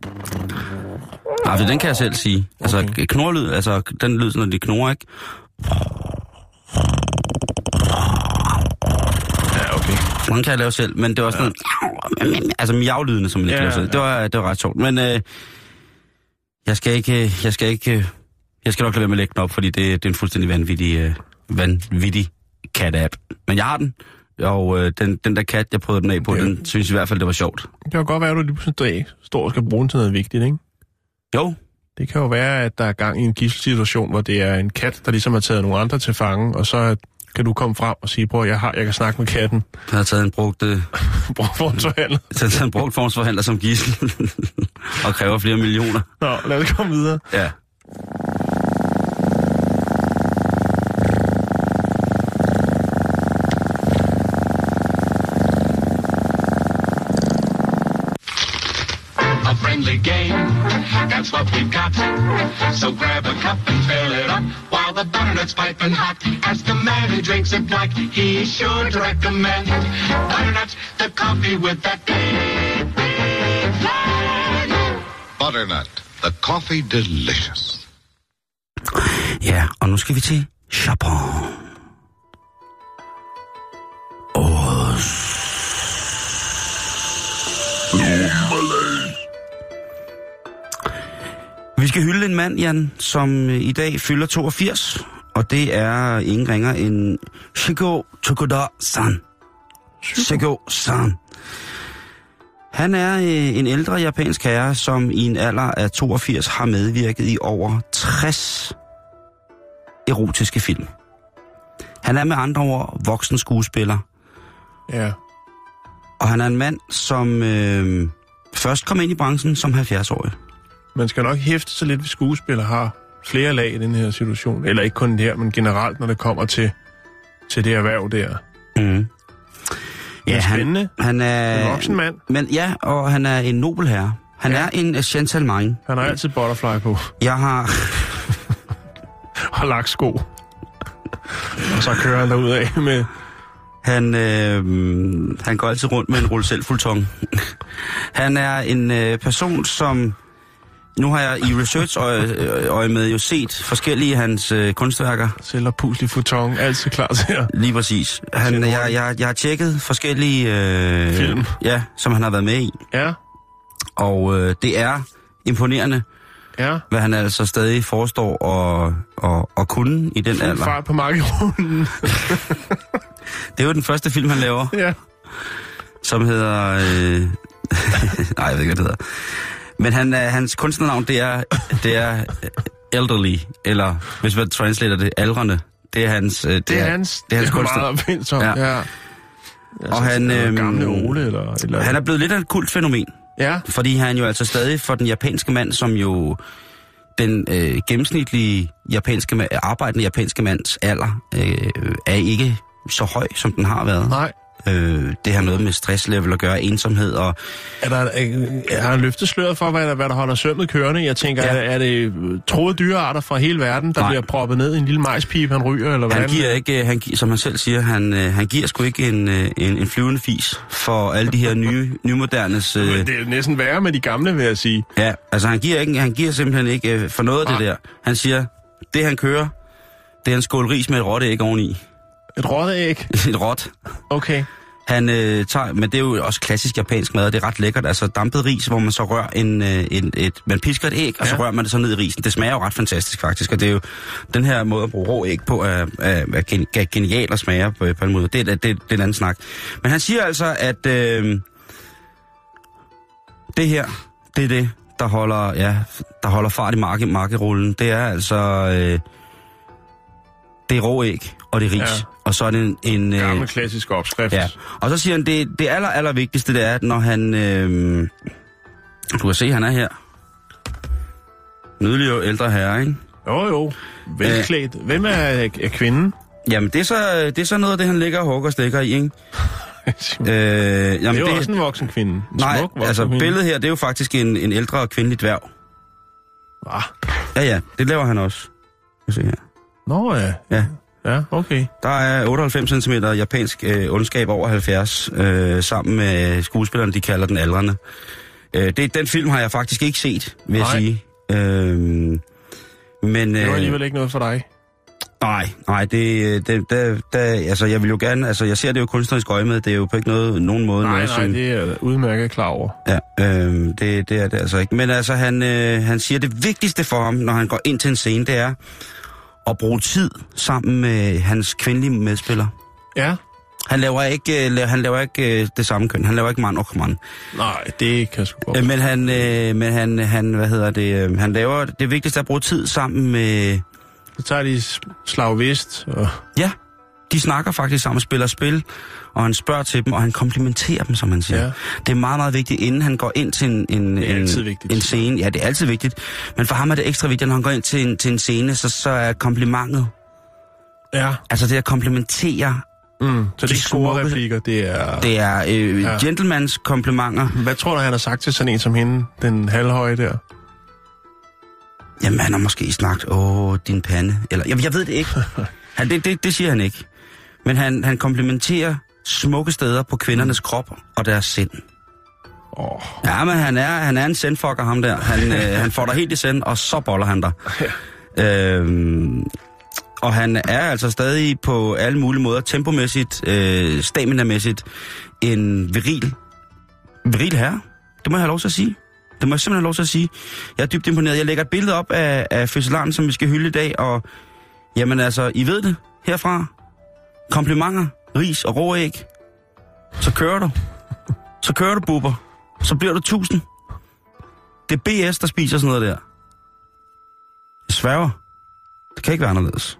nej, for den kan jeg selv sige. Altså, Okay. knorlyd, altså den lyd, når de knurrer, ikke? Ja, okay. Den kan jeg lave selv, men det var sådan ja. altså miavlydende, som man ikke Ja, selv. Det var, det var ret sjovt. Men øh, jeg skal ikke, jeg skal ikke, jeg skal nok lade være med at lægge den op, fordi det, det er en fuldstændig vanvittig, øh, vanvittig cat-app. Men jeg har den, og øh, den, den der kat, jeg prøvede den af på, Det- den synes i hvert fald, det var sjovt. Det kan godt være, at du lige pludselig står og skal bruge den til noget vigtigt, ikke? Jo, Det kan jo være, at der er gang i en gisselsituation, hvor det er en kat, der ligesom har taget nogle andre til fange, og så kan du komme frem og sige, bror, jeg, har, jeg kan snakke med katten. jeg har taget en brugt, øh, Bror, for en forhandler. taget en brugt forhandler som gissel, og kræver flere millioner. Nå, lad os komme videre. Ja. Friendly game. That's what we've got. So grab a cup and fill it up while the butternut's piping hot. Ask a man who drinks it black, he's sure to recommend butternut, the coffee with that big, big flag. Butternut, the coffee delicious. Ja, og nu skal vi til Chapon. Årets skal hylde en mand, Jan, som øh, i dag fylder 82, og det er ingen ringer end Shigo Tokuda-san. Shigo-san. Han er øh, en ældre japansk herre, som i en alder af 82 har medvirket i over 60 erotiske film. Han er med andre ord voksen skuespiller, Ja. og han er en mand, som øh, først kom ind i branchen som 70-årig. Man skal nok hæfte sig lidt, hvis skuespillere har flere lag i den her situation. Eller ikke kun her, men generelt, når det kommer til, til det erhverv der. Mm. Ja, han, spændende. han er... En voksen mand. Men ja, og han er en nobel herre. Han Ja. er en uh, gentleman. Han har altid butterfly på. Jeg har... Og lagt sko. og så kører han derud af med... Han, øh, han går altid rundt med en rulle selv Han er en øh, person, som... Nu har jeg i research øje, øje med jo set forskellige hans øh, kunstværker. Sælger puslig futon, altid klar til at... Lige præcis. Han, jeg, jeg, jeg har tjekket forskellige... Øh, Film. Ja, som han har været med i. Ja, Og øh, det er imponerende, ja. hvad han altså stadig forestår og, og, og kunne i den Fuld alder. fart på markerullen. Det er jo den første film, han laver, ja. som hedder... Øh... Nej, jeg ved ikke, hvad det hedder. Men han, er- hans kunstnernavn, det er, det er øh, Elderly, eller hvis man translater det, aldrende. Det er hans, øh, det Det er hans, det er hans det er kunstner. meget. Ja. Ja. ja. Og han, øh, gamle Ole, eller, eller... Han er blevet lidt af et kult fænomen. Ja, Fordi han jo altså stadig for den japanske mand, som jo den øh, gennemsnitlige japanske, arbejdende japanske mands alder øh, er ikke så høj, som den har været. nej. Øh, det har noget med stresslevel at gøre, ensomhed og... Er der, er, har han løftet sløret for, hvad der, hvad der holder sømmet kørende? Jeg tænker, Ja. er, er det troede dyrearter fra hele verden, der Nej. bliver proppet ned i en lille majspipe, han ryger, eller hvad? Han giver ikke, øh, han, som han selv siger, han, øh, han giver sgu ikke en, øh, en, en flyvende fis for alle de her nye, nymodernes... Øh, Men det er næsten værre med de gamle, vil jeg sige. ja, altså han giver, ikke, han giver simpelthen ikke øh, for noget af det Nej. der. Han siger, det han kører, det er en skål ris med et rotteæg oveni. Et rotteæg? et rot. Okay. Han øh, tager, men det er jo også klassisk japansk mad, og det er ret lækkert. Altså dampet ris, hvor man så rører en, øh, en et, man pisker et æg, og så rører man det så ned i risen. Det smager jo ret fantastisk faktisk, og det er jo den her måde at bruge rå æg på, er, er, er gen, er genial at smage på, på en måde. Det, er- det, det er en anden snak. Men han siger altså, at øh, det her, det er det, der holder, ja, der holder fart i marke, markerullen. Det er altså, øh, det er rå æg, og det er ris. Ja. Og så er det en... en øh, Gammel klassisk opskrift. Ja, og så siger han, det, det aller, aller vigtigste, det er, at når han... Øh, du kan se, han er her. Nydelig ældre herre, ikke? Jo, jo. Velklædt. Hvem er, er kvinden? Jamen, det er, så, det er så noget af det, han ligger og hugger og stikker i, ikke? Øh, det jamen, er jo også en voksen kvinde. En Nej, smuk voksen altså kvinde. billedet her, det er jo faktisk en, en ældre kvindelig dværg. Ah. Ja, ja, det laver han også. Vi se her. Nå ja. Ja. Ja, okay. Der er 98 cm japansk øh, ondskab over 70, øh, sammen med skuespillerne, de kalder den aldrende. Øh, det, den film har jeg faktisk ikke set, vil jeg Nej. sige. Øh, men, Det var øh, alligevel ikke noget for dig. nej, nej, det, det, det, det, altså jeg vil jo gerne, altså jeg ser det jo kunstnerisk øje med, det er jo på ikke noget, nogen måde Nej, noget, nej, det er jeg udmærket klar over. Ja, øh, det, det er det altså ikke. Men altså, han, øh, han siger, det vigtigste for ham, når han går ind til en scene, det er at bruge tid sammen med hans kvindelige medspiller. Ja. Han laver ikke, øh, han laver ikke øh, det samme køn. Han laver ikke mand og mand. Nej, det kan sgu godt. Øh, men han, øh, men han, han, hvad hedder det, øh, han laver det vigtigste er at bruge tid sammen med, Så tager de s- slag vist, og ja, de snakker faktisk sammen og spiller spil, og han spørger til dem, og han komplimenterer dem, som han siger. Ja. Det er meget, meget vigtigt, inden han går ind til en, en, en, en scene. Ja, det er altid vigtigt. Men for ham er det ekstra vigtigt, når han går ind til en, til en scene, så, så er komplimentet, ja. altså det at komplimentere, Mm. Så det De er smukke- replikker, det er... det er øh. Ja. gentlemans komplimenter. Hvad tror du, han har sagt til sådan en som hende, den halvhøje der? Jamen, han har måske snakket, åh, din pande. Eller, jeg, jeg ved det ikke. Han, det, det, det siger han ikke. Men han, han komplementerer smukke steder på kvindernes krop og deres sind. Åh, Ja, men han er, han er en sendfucker, ham der. Han, øh, han får dig helt i send, og så boller han dig. Øhm, og han er altså stadig på alle mulige måder, tempomæssigt, øh, staminamæssigt, en viril, viril herre. Det må jeg have lov til at sige. Det må jeg simpelthen have lov til at sige. Jeg er dybt imponeret. Jeg lægger et billede op af, af fødselaren, som vi skal hylde i dag, og jamen altså, I ved det herfra. Komplimenter, ris og rå æg. Så kører du. Så kører du, buber. Så bliver du tusind. Det er BS, der spiser sådan noget der. Jeg sværger. Det kan ikke være anderledes.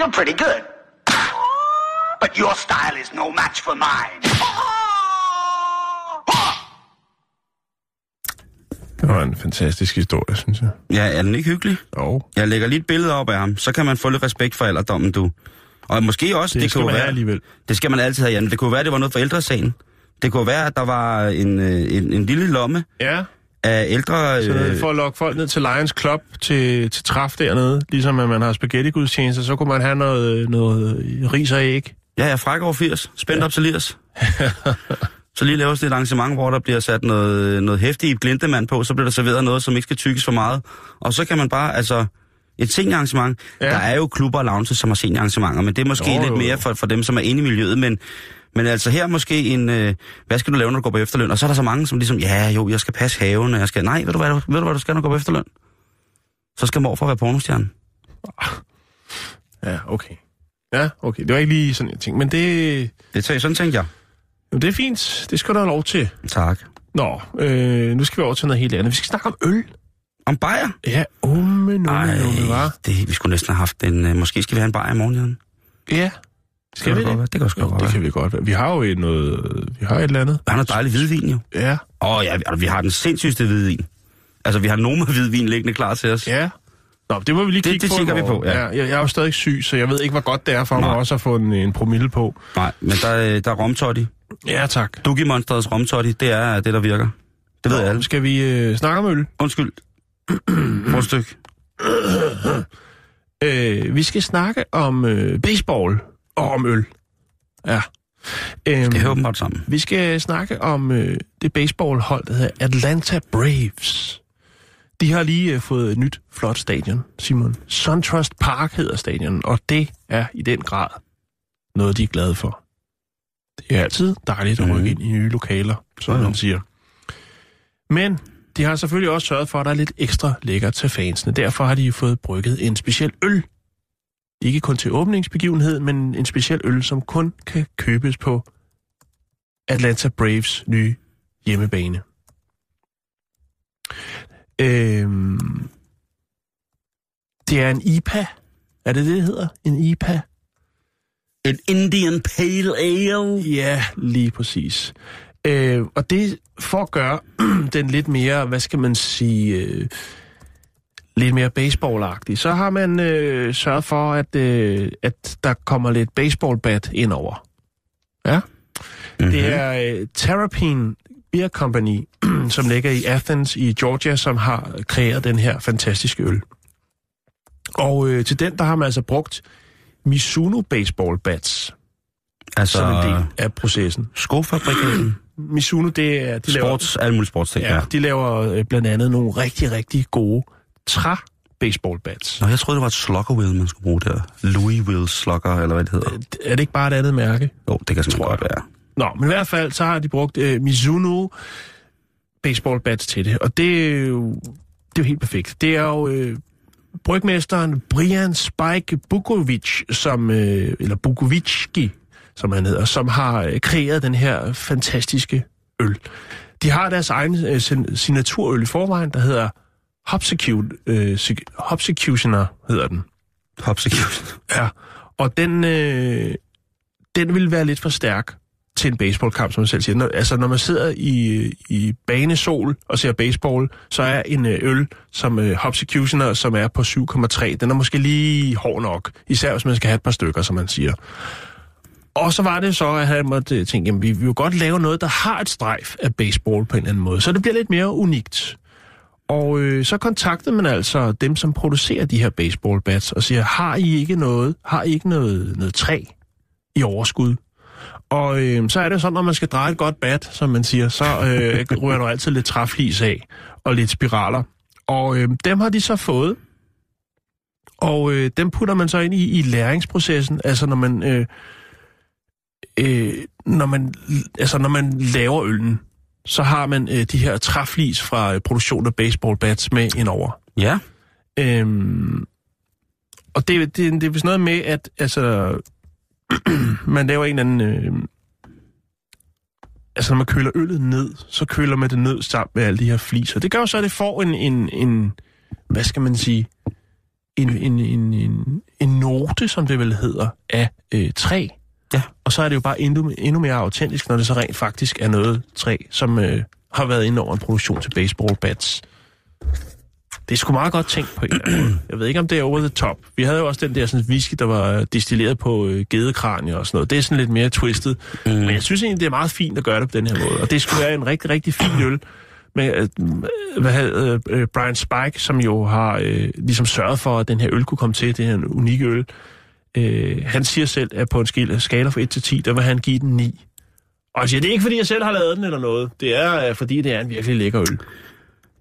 You're pretty good. But your style is no match for mine. Det var en fantastisk historie, synes jeg. Ja, er den ikke hyggelig? Jo. Jeg lægger lige et billede op af ham. Så kan man få lidt respekt for alderdommen, du. Og måske også, Det, det, kunne være, alligevel. det skal man altid have, Jan. Det kunne være, det var noget for ældresagen. Det kunne være, at der var en, øh, en, en lille lomme Ja, af ældre... så Øh, for at lokke folk ned til Lions Club til, til træf dernede, ligesom at man har spaghetti-gudstjenester, så kunne man have noget, noget ris og æg. ja, jeg er fræk over 80. Spændt ja. op til lirs. så lige laves et arrangement, hvor der bliver sat noget, noget hæftigt glintemand på, så bliver der serveret noget, som ikke skal tykkes for meget. Og så kan man bare, altså... Et seniorarrangement. Ja. Der er jo klubber og lounges, som har seniorarrangementer, men det er måske Jo, jo, lidt mere for, for dem, som er inde i miljøet. Men, men altså her måske en, øh, hvad skal du lave, når du går på efterløn? Og så er der så mange, som ligesom, ja jo, jeg skal passe haven, og jeg skal, nej, ved du hvad, ved du, hvad du skal, når du går på efterløn? Så skal morfar være pornostjerne. Ja, okay. Ja, okay. Det var ikke lige sådan en ting, men det, Det tager, sådan tænkte jeg. Jo, det er fint. Det skal du have lov til. Tak. Nå, øh, nu skal vi over til noget helt andet. Vi skal snakke om øl. Om bajer? Ja, umme, numme, Ej, numme, var. det, vi skulle næsten have haft en... Øh, måske skal vi have en bajer i morgen, Jan. Ja. Skal vi det? godt det? være. Det kan også Jo, godt det være. kan vi godt. være. Vi har jo et, noget, vi har et eller andet. Er noget dejligt hvidvin, jo. Ja. Åh oh, ja, vi, vi har den sindssygste hvidvin. Altså, vi har Noma hvidvin liggende klar til os. Ja. Nå, det må vi lige Det- kigge det på. kigger vi på, morgen. ja. jeg, jeg er jo stadig syg, så jeg ved ikke, hvor godt det er for mig Nej. også at få en, en promille på. Nej, men der, er- der er romtotti. Ja, tak. Doogie Monsters romtotti, det er det, der virker. Det ved Nå, alle. Skal vi øh, snakke om øl? Undskyld. Prøv et stykke. Øh, vi skal snakke om øh, baseball og om øl. Ja. Øhm, Det hører åbenbart sammen. Vi skal snakke om øh, det baseballhold, der hedder Atlanta Braves. De har lige øh, fået et nyt flot stadion, Simon. SunTrust Park hedder stadion, og det er i den grad noget, de er glade for. Det er altid dejligt at rykke Mhm. ind i nye lokaler, som man siger. Men de har selvfølgelig også sørget for, at der er lidt ekstra lækker til fansene. Derfor har de fået brygget en speciel øl. Ikke kun til åbningsbegivenhed, men en speciel øl, som kun kan købes på Atlanta Braves nye hjemmebane. Øhm, det er en IPA. Er det det, det hedder? En IPA? En Indian Pale Ale. Ja, lige præcis. Øh, og det for at gøre den lidt mere, hvad skal man sige, øh, lidt mere baseballagtig, så har man øh, sørget for, at, øh, at der kommer lidt baseballbat ind over. Ja. Mm-hmm. Det er øh, Terrapin Beer Company, som ligger i Athens i Georgia, som har kreeret den her fantastiske øl. Og øh, til den, der har man altså brugt Mizuno Baseball Bats Altså, som en del af processen. skofabrikaten. Mizuno, det er... De laver, Sports, alle mulige sportsting. ja, de laver øh, blandt andet nogle rigtig, rigtig gode træ baseball bats. Nå, jeg troede, det var et slugger wheel, man skulle bruge der. Louis Will Slugger, eller hvad det hedder. Er det ikke bare et andet mærke? Jo, det kan Tror godt være. Nå, men i hvert fald, så har de brugt øh, Mizuno baseball bats til det, og det er jo, det er jo helt perfekt. Det er jo øh, brygmesteren Brian Spike Bukovic, som, øh, eller Bukovicki, som han hedder, som har øh, kreeret den her fantastiske øl. De har deres egen øh, signaturøl i forvejen, der hedder Hopsecute, øh, Sec- Hopsecutioner, hedder den. Hopsecute. Ja, og den, øh, den vil være lidt for stærk til en baseballkamp, som man selv siger. Når, altså, når man sidder i, i banesol og ser baseball, så er en øh, øl som øh, Hopsecutioner, som er på 7,3, den er måske lige hård nok. Især hvis man skal have et par stykker, som man siger. Og så var det så, at han måtte øh, tænke, jamen, vi vil jo godt lave noget, der har et strejf af baseball på en eller anden måde. Så det bliver lidt mere unikt. Og øh, så kontaktede man altså dem, som producerer de her baseball bats, og siger, har I ikke noget, har I ikke noget, noget træ i overskud? Og øh, så er det sådan, når man skal dreje et godt bat, som man siger, så øh, ryger der altid lidt træflis af, og lidt spiraler. Og øh, dem har de så fået, og øh, dem putter man så ind i, i læringsprocessen, altså når man, øh, øh, når man, altså når man laver øllen, så har man øh, de her træflis fra øh, produktion af baseball bats med indover. Ja. Øhm, og det, det, det er vist noget med, at altså, man laver en eller anden... Øh, altså, når man køler øllet ned, så køler man det ned sammen med alle de her fliser. Det gør så, at det får en, en, en hvad skal man sige, en, en, en, en, en note, som det vel hedder, af øh, træ. Ja. Og så er det jo bare endnu, endnu mere autentisk, når det så rent faktisk er noget træ, som øh, har været inde over en produktion til baseball bats. Det er sgu meget godt tænkt på en eller anden måde. Jeg ved ikke, om det er over the top. Vi havde jo også den der sådan, whisky, der var destilleret på øh, gedekranie og sådan noget. Det er sådan lidt mere twistet. Mm. Men jeg synes egentlig, det er meget fint at gøre det på den her måde. Og det skulle være en rigtig, rigtig fin øl. Men øh, hvad hedder øh, Brian Spike, som jo har øh, ligesom sørget for, at den her øl kunne komme til, det her unikke øl, øh, han siger selv, at på en skala, skala fra 1 til 10, der vil han give den 9. Og jeg siger, det er ikke, fordi jeg selv har lavet den eller noget. Det er, øh, fordi det er en virkelig lækker øl.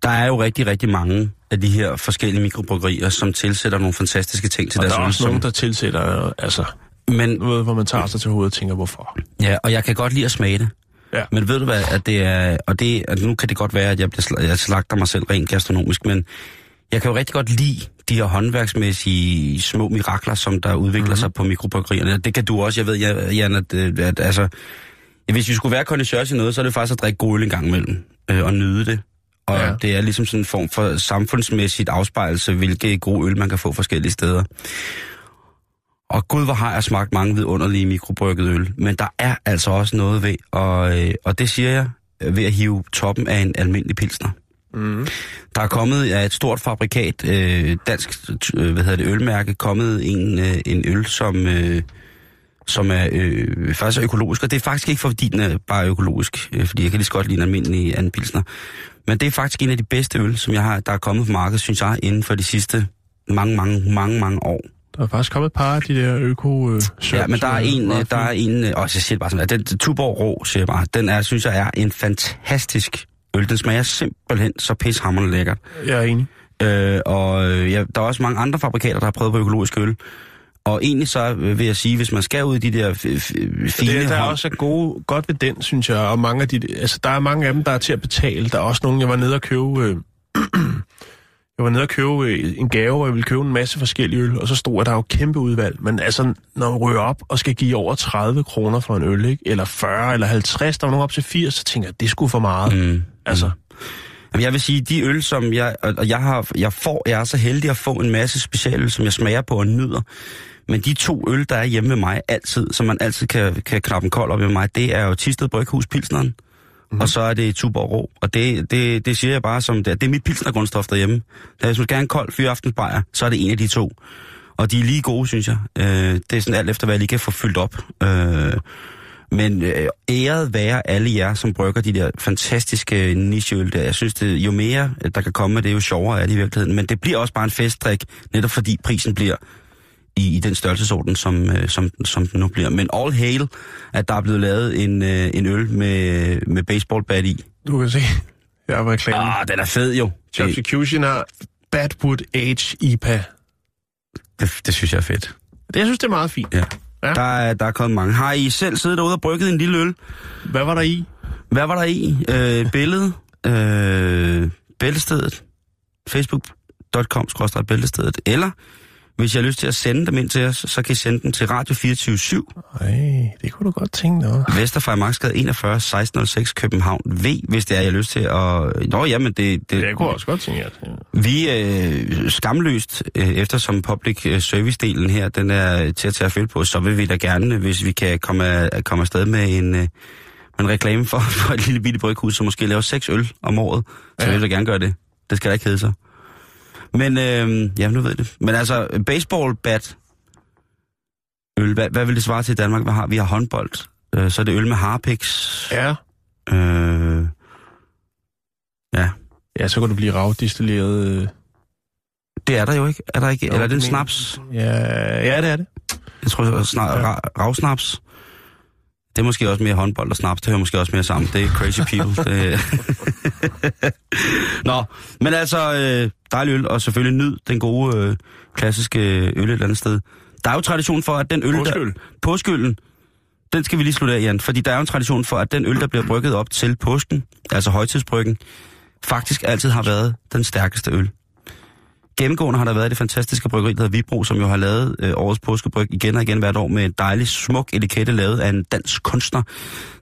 Der er jo rigtig, rigtig mange af de her forskellige mikrobryggerier, som tilsætter nogle fantastiske ting til Og deres der er også nogen, der tilsætter, altså, Men noget, hvor man tager sig til hovedet og tænker, hvorfor. Ja, og jeg kan godt lide at smage det. Ja. Men ved du hvad, at det er, og det, at nu kan det godt være, at jeg, bliver, jeg slagter mig selv rent gastronomisk, men jeg kan jo rigtig godt lide de her håndværksmæssige små mirakler, som der udvikler Mhm. mm-hmm. sig på mikrobryggerierne. Det kan du også, jeg ved, Jan, Jan at, øh, at altså, hvis vi skulle være connoisseurs i noget, så er det faktisk at drikke god øl en gang imellem, øh, og nyde det. Og Ja. ja. det er ligesom sådan en form for samfundsmæssigt afspejlelse, hvilke gode øl man kan få forskellige steder. Og gud, hvor har jeg smagt mange vidunderlige mikrobrygget øl. Men der er altså også noget ved, og, øh, og det siger jeg, øh, ved at hive toppen af en almindelig pilsner. Mm. Der er kommet af et stort fabrikat, øh, dansk øh, hvad hedder det, ølmærke, kommet en, øh, en øl, som, øh, som er øh, faktisk er økologisk. Og det er faktisk ikke fordi den er bare økologisk, øh, fordi jeg kan lige så godt lide en almindelig anden pilsner. Men det er faktisk en af de bedste øl, som jeg har, der er kommet på markedet, synes jeg, inden for de sidste mange, mange, mange, mange år. Der er faktisk kommet et par af de der øko øh, Ja, men der er en, meget øh, der er en, øh, og så siger bare sådan, den Tuborg Rå, siger jeg bare, den er, synes jeg er en fantastisk øl. Den smager simpelthen så pishammerende lækkert. Jeg er enig. Øh, og øh, ja, der er også mange andre fabrikater, der har prøvet på økologisk øl. Og egentlig så vil jeg sige, hvis man skal ud i de der fine... Det, der er også er gode, godt ved den, synes jeg, og mange af de, altså der er mange af dem, der er til at betale. Der er også nogen, jeg var nede og købe, øh, jeg var nede og købe øh, en gave, hvor jeg ville købe en masse forskellige øl, og så stod der, der er jo kæmpe udvalg. Men altså, når man rører op og skal give over 30 kroner for en øl, ikke? eller 40 eller 50, der var nogen op til 80, så tænker jeg, det skulle for meget. Mm. Altså, Jamen, jeg vil sige, de øl, som jeg... Og og jeg, har, jeg får... Jeg er så heldig at få en masse specialøl, som jeg smager på og nyder. Men de to øl, der er hjemme med mig altid, som man altid kan, kan knappe en kold op med mig, det er jo Tisted Bryghus Pilsneren. Mm. Og så er det Tuborg Rå. Og det, det, det siger jeg bare som det er. Det er mit pilsnergrundstof derhjemme. Da man skal have en kold fyraftensbajer, så er det en af de to. Og de er lige gode, synes jeg. Øh, det er sådan alt efter, hvad jeg lige kan få fyldt op. Øh, men øh, æret være alle jer, som brygger de der fantastiske nicheøl der. Jeg synes, det, jo mere øh, der kan komme med det, jo sjovere er det i virkeligheden. Men det bliver også bare en festdrik, netop fordi prisen bliver i, i den størrelsesorden, som, øh, som, som den nu bliver. Men all hail, at der er blevet lavet en, øh, en øl med, med baseballbat i. du kan se, jeg er på reklame. Ah, den er fed jo. Substitution har Badwood Age IPA. det, det synes jeg er fedt. Det, jeg synes, det er meget fint. Ja. Ja. Der, er, der er kommet mange. Har I selv siddet derude og brygget en lille øl? Hvad var der i? Hvad var der i? Øh, billede, øh, bæltestedet, facebook.com bæltestedet, eller hvis jeg har lyst til at sende dem ind til os, så kan I sende dem til Radio 24 Ej, det kunne du godt tænke dig. Vesterfejmarksgade 41 1606 København V, hvis det er, jeg har lyst til at... Nå, jamen, det... det Jeg kunne også godt tænke, at... Vi er øh, skamløst, øh, eftersom public øh, service-delen her, den er til at tage at følge på, så vil vi da gerne, hvis vi kan komme, af- komme afsted med en, øh, en reklame for, for et lille bitte bryghus, som måske laver seks øl om året, så Ja. vil vi da gerne gøre det. Det skal da ikke hedde sig. Men, øh, ja, nu ved jeg det. Men altså, baseball bat øl, hvad, hvad vil det svare til i Danmark? Hvad har vi? har håndbold. Øh, så er det øl med harpiks. Ja. Øh, ja, Ja, så kunne det blive ravdistilleret... øh, det er der jo ikke. Er der ikke? Jo, Eller er det en snaps? Ja, ja, det er det. Jeg tror, er snar, Ja. ra, ravsnaps. Det er måske også mere håndbold og snaps. Det hører måske også mere sammen. Det er crazy people. det... Nå, men altså, øh, dejlig øl, og selvfølgelig nyd den gode, øh, klassiske øl et eller andet sted. Der er jo tradition for, at den øl, Påskeøl. der... Påskeøllen. Den skal vi lige slutte af, Jan. Fordi der er jo en tradition for, at den øl, der bliver brygget op til påsken, altså højtidsbryggen, faktisk altid har været den stærkeste øl. Gennemgående har der været det fantastiske bryggeri, der hedder Vibro, som jo har lavet øh, årets påskebryg igen og igen hvert år med en dejlig, smuk etikette lavet af en dansk kunstner.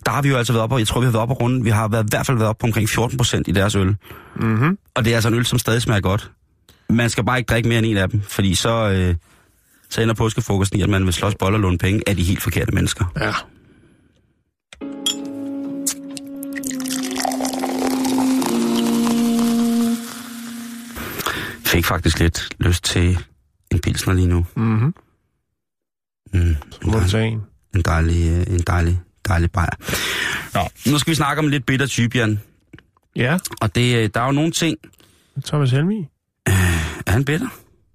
Der har vi jo altså været op, og jeg tror, vi har været op og runde. Vi har været, i hvert fald været op på omkring 14 procent i deres øl. Mm-hmm. Og det er altså en øl, som stadig smager godt. Man skal bare ikke drikke mere end en af dem, fordi så, øh, så ender påskefrokosten i, at man vil slås bold og låne penge af de helt forkerte mennesker. Ja. Fik faktisk lidt lyst til en pilsner lige nu. Mhm. Mm, en, dejlig, en. en dejlig, øh, en dejlig, dejlig bajer. Nå, nu skal vi snakke om en lidt bitter type, Jan. Ja, Og det, øh, der er jo nogle ting... Thomas Helmi. Er han bitter?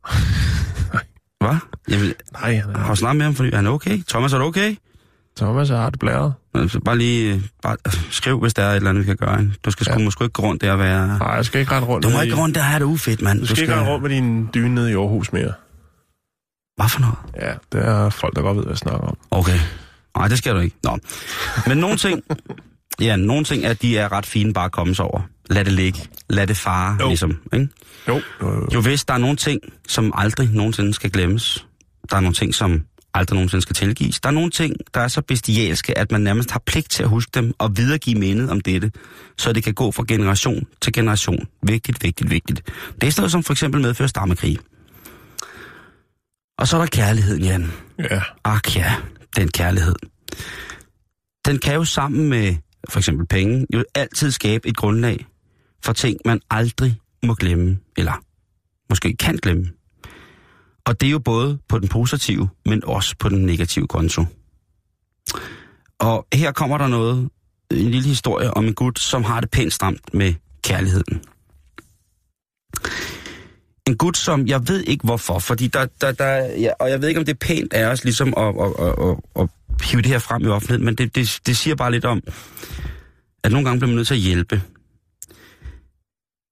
Hvad? Jamen, Nej, han har er... du snakket med ham, fordi han er okay? Thomas, er du okay? Thomas er det blæret. Altså, bare lige øh, bare, øh, skriv, hvis der er et eller andet, vi kan gøre. ikke? Du skal sgu Ja. måske ikke gå rundt der og være... Nej, jeg skal ikke rende rundt. Du må ikke gå rundt der og have det ufedt, mand. Du skal, ikke rende rundt med din dyne nede i Aarhus mere. Hvad for noget? Ja, det er folk, der godt ved, hvad jeg snakker om. Okay. Nej, det skal du ikke. Nå. Men nogle ting... Ja, nogle ting, at de er ret fine bare at komme sig over. Lad det ligge. Lad det fare, Jo. ligesom. Ikke? Jo, jo, jo. Jo hvis der er nogle ting, som aldrig nogensinde skal glemmes. Der er nogle ting, som aldrig nogensinde skal tilgives. Der er nogle ting, der er så bestialske, at man nærmest har pligt til at huske dem og videregive mindet om dette, så det kan gå fra generation til generation. Vigtigt, vigtigt, vigtigt. Det er sådan som for eksempel medfører stammekrig. Og så er der kærligheden, Jan. Ja, Ak ja, den kærlighed. Den kan jo sammen med for eksempel penge jo altid skabe et grundlag for ting, man aldrig må glemme, eller måske kan glemme. Og det er jo både på den positive, men også på den negative konto. Og her kommer der noget, en lille historie om en gut, som har det pænt stramt med kærligheden. En gut, som jeg ved ikke hvorfor, fordi der, der, der ja, og jeg ved ikke, om det er pænt af os ligesom at, at, at, at, at hive det her frem i offentligheden, men det, det, det siger bare lidt om, at nogle gange bliver man nødt til at hjælpe.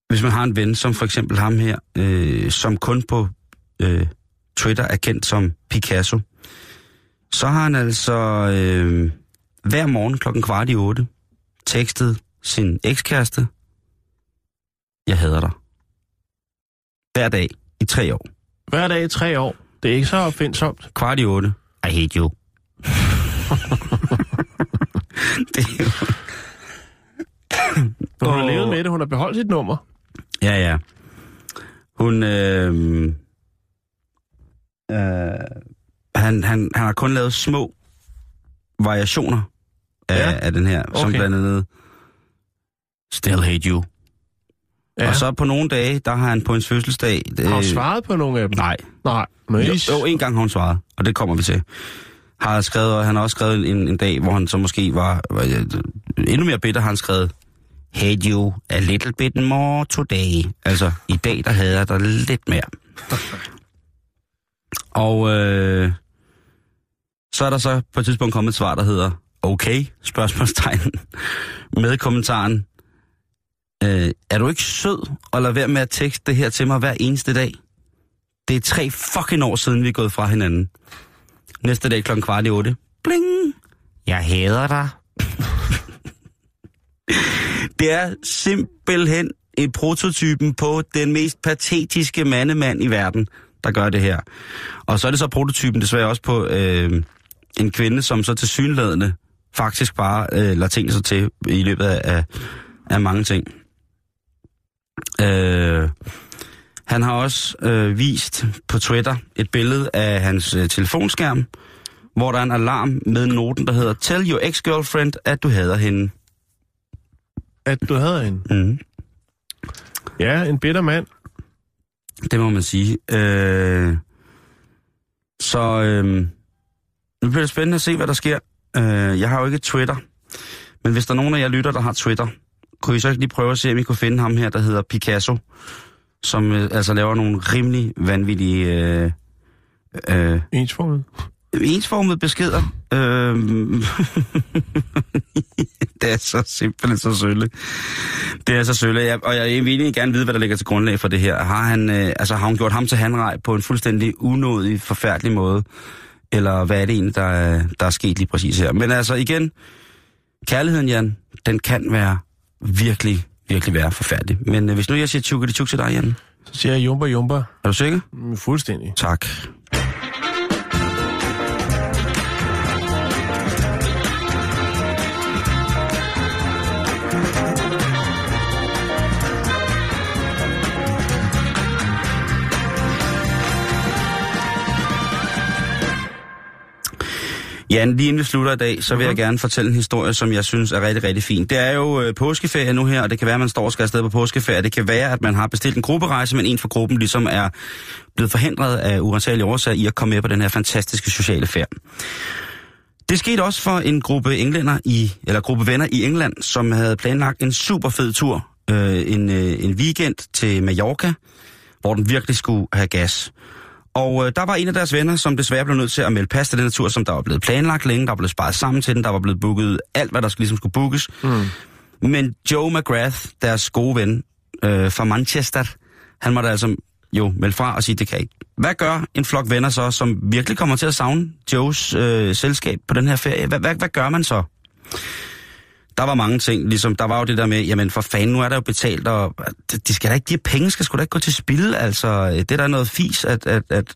Hvis man har en ven, som for eksempel ham her, øh, som kun på øh, Twitter er kendt som Picasso, så har han altså øh, hver morgen klokken kvart i otte tekstet sin ekskæreste, jeg hader dig. Hver dag i tre år. hver dag i tre år. Det er ikke så opfindsomt. Kvart i otte. I hate you. det er jo... Hun har levet med det. Hun har beholdt sit nummer. Ja, ja. Hun... Øh, øh, han, han, han har kun lavet små variationer af, Ja. af den her, okay. som blandt andet Still Hate You. Ja. Og så på nogle dage, der har han på en fødselsdag... Har hun svaret på nogle af dem? Nej. Nej. Men Jo, jo, en gang har hun svaret, og det kommer vi til. Har skrevet, og han har også skrevet en, en dag, hvor han så måske var, var øh, endnu mere bitter, har han skrevet, Hate you a little bit more today. Altså, i dag, der havde jeg dig lidt mere. og øh, så er der så på et tidspunkt kommet et svar, der hedder, okay, spørgsmålstegn, med kommentaren, øh, er du ikke sød og lade være med at tekste det her til mig hver eneste dag? Det er tre fucking år siden, vi er gået fra hinanden. Næste dag klokken kvart i otte. Bling! Jeg hader dig. det er simpelthen en prototypen på den mest patetiske mandemand i verden, der gør det her. Og så er det så prototypen desværre også på øh, en kvinde, som så til synlædende faktisk bare øh, lader tingene sig til i løbet af, af, af mange ting. Øh, han har også øh, vist på Twitter et billede af hans øh, telefonskærm, hvor der er en alarm med noten, der hedder Tell your ex-girlfriend, at du hader hende. At du havde en. Mm. Ja, en bitter mand. Det må man sige. Øh, så øh, nu bliver det spændende at se, hvad der sker. Øh, jeg har jo ikke Twitter, men hvis der er nogen af jer lytter, der har Twitter, kunne I så ikke lige prøve at se, om I kunne finde ham her, der hedder Picasso, som øh, altså laver nogle rimelig vanvittige... Øh, øh, Ensformede? Ensformede beskeder. Øhm, det er så simpelthen så sølle. Det er så sølle, jeg, og jeg vil egentlig gerne vide, hvad der ligger til grundlag for det her. Har, han, øh, altså, har hun gjort ham til handrej på en fuldstændig unådig, forfærdelig måde? Eller hvad er det egentlig, der, er- der er sket lige præcis her? Men altså igen, kærligheden, Jan, den kan være virkelig, virkelig være forfærdelig. Men øh, hvis nu jeg siger tjukke det til dig, Jan, Så siger jeg jumper, jumper. er du sikker? Mm, Fuldstændig. Tak. Jan, lige inden vi slutter i dag, så vil jeg gerne fortælle en historie, som jeg synes er rigtig, rigtig fin. Det er jo øh, påskeferie nu her, og det kan være, at man står og skal afsted på påskeferie. Det kan være, at man har bestilt en grupperejse, men en fra gruppen ligesom er blevet forhindret af urensagelige årsager i at komme med på den her fantastiske sociale færd. Det skete også for en gruppe englænder i, eller gruppe venner i England, som havde planlagt en super fed tur, øh, en, øh, en weekend til Mallorca, hvor den virkelig skulle have gas. Og øh, der var en af deres venner, som desværre blev nødt til at melde pas til den her tur, som der var blevet planlagt længe, der var blevet sparet sammen til den, der var blevet booket alt, hvad der skulle, ligesom skulle bookes. Mm. Men Joe McGrath, deres gode ven øh, fra Manchester, han måtte altså jo melde fra og sige, det kan ikke. Hvad gør en flok venner så, som virkelig kommer til at savne Joes øh, selskab på den her ferie? Hvad, hvad, hvad gør man så? Der var mange ting, ligesom der var jo det der med, jamen for fanden, nu er der jo betalt, og de skal da ikke, de her penge skal sgu da ikke gå til spil, altså det er da noget fis, at, at, at,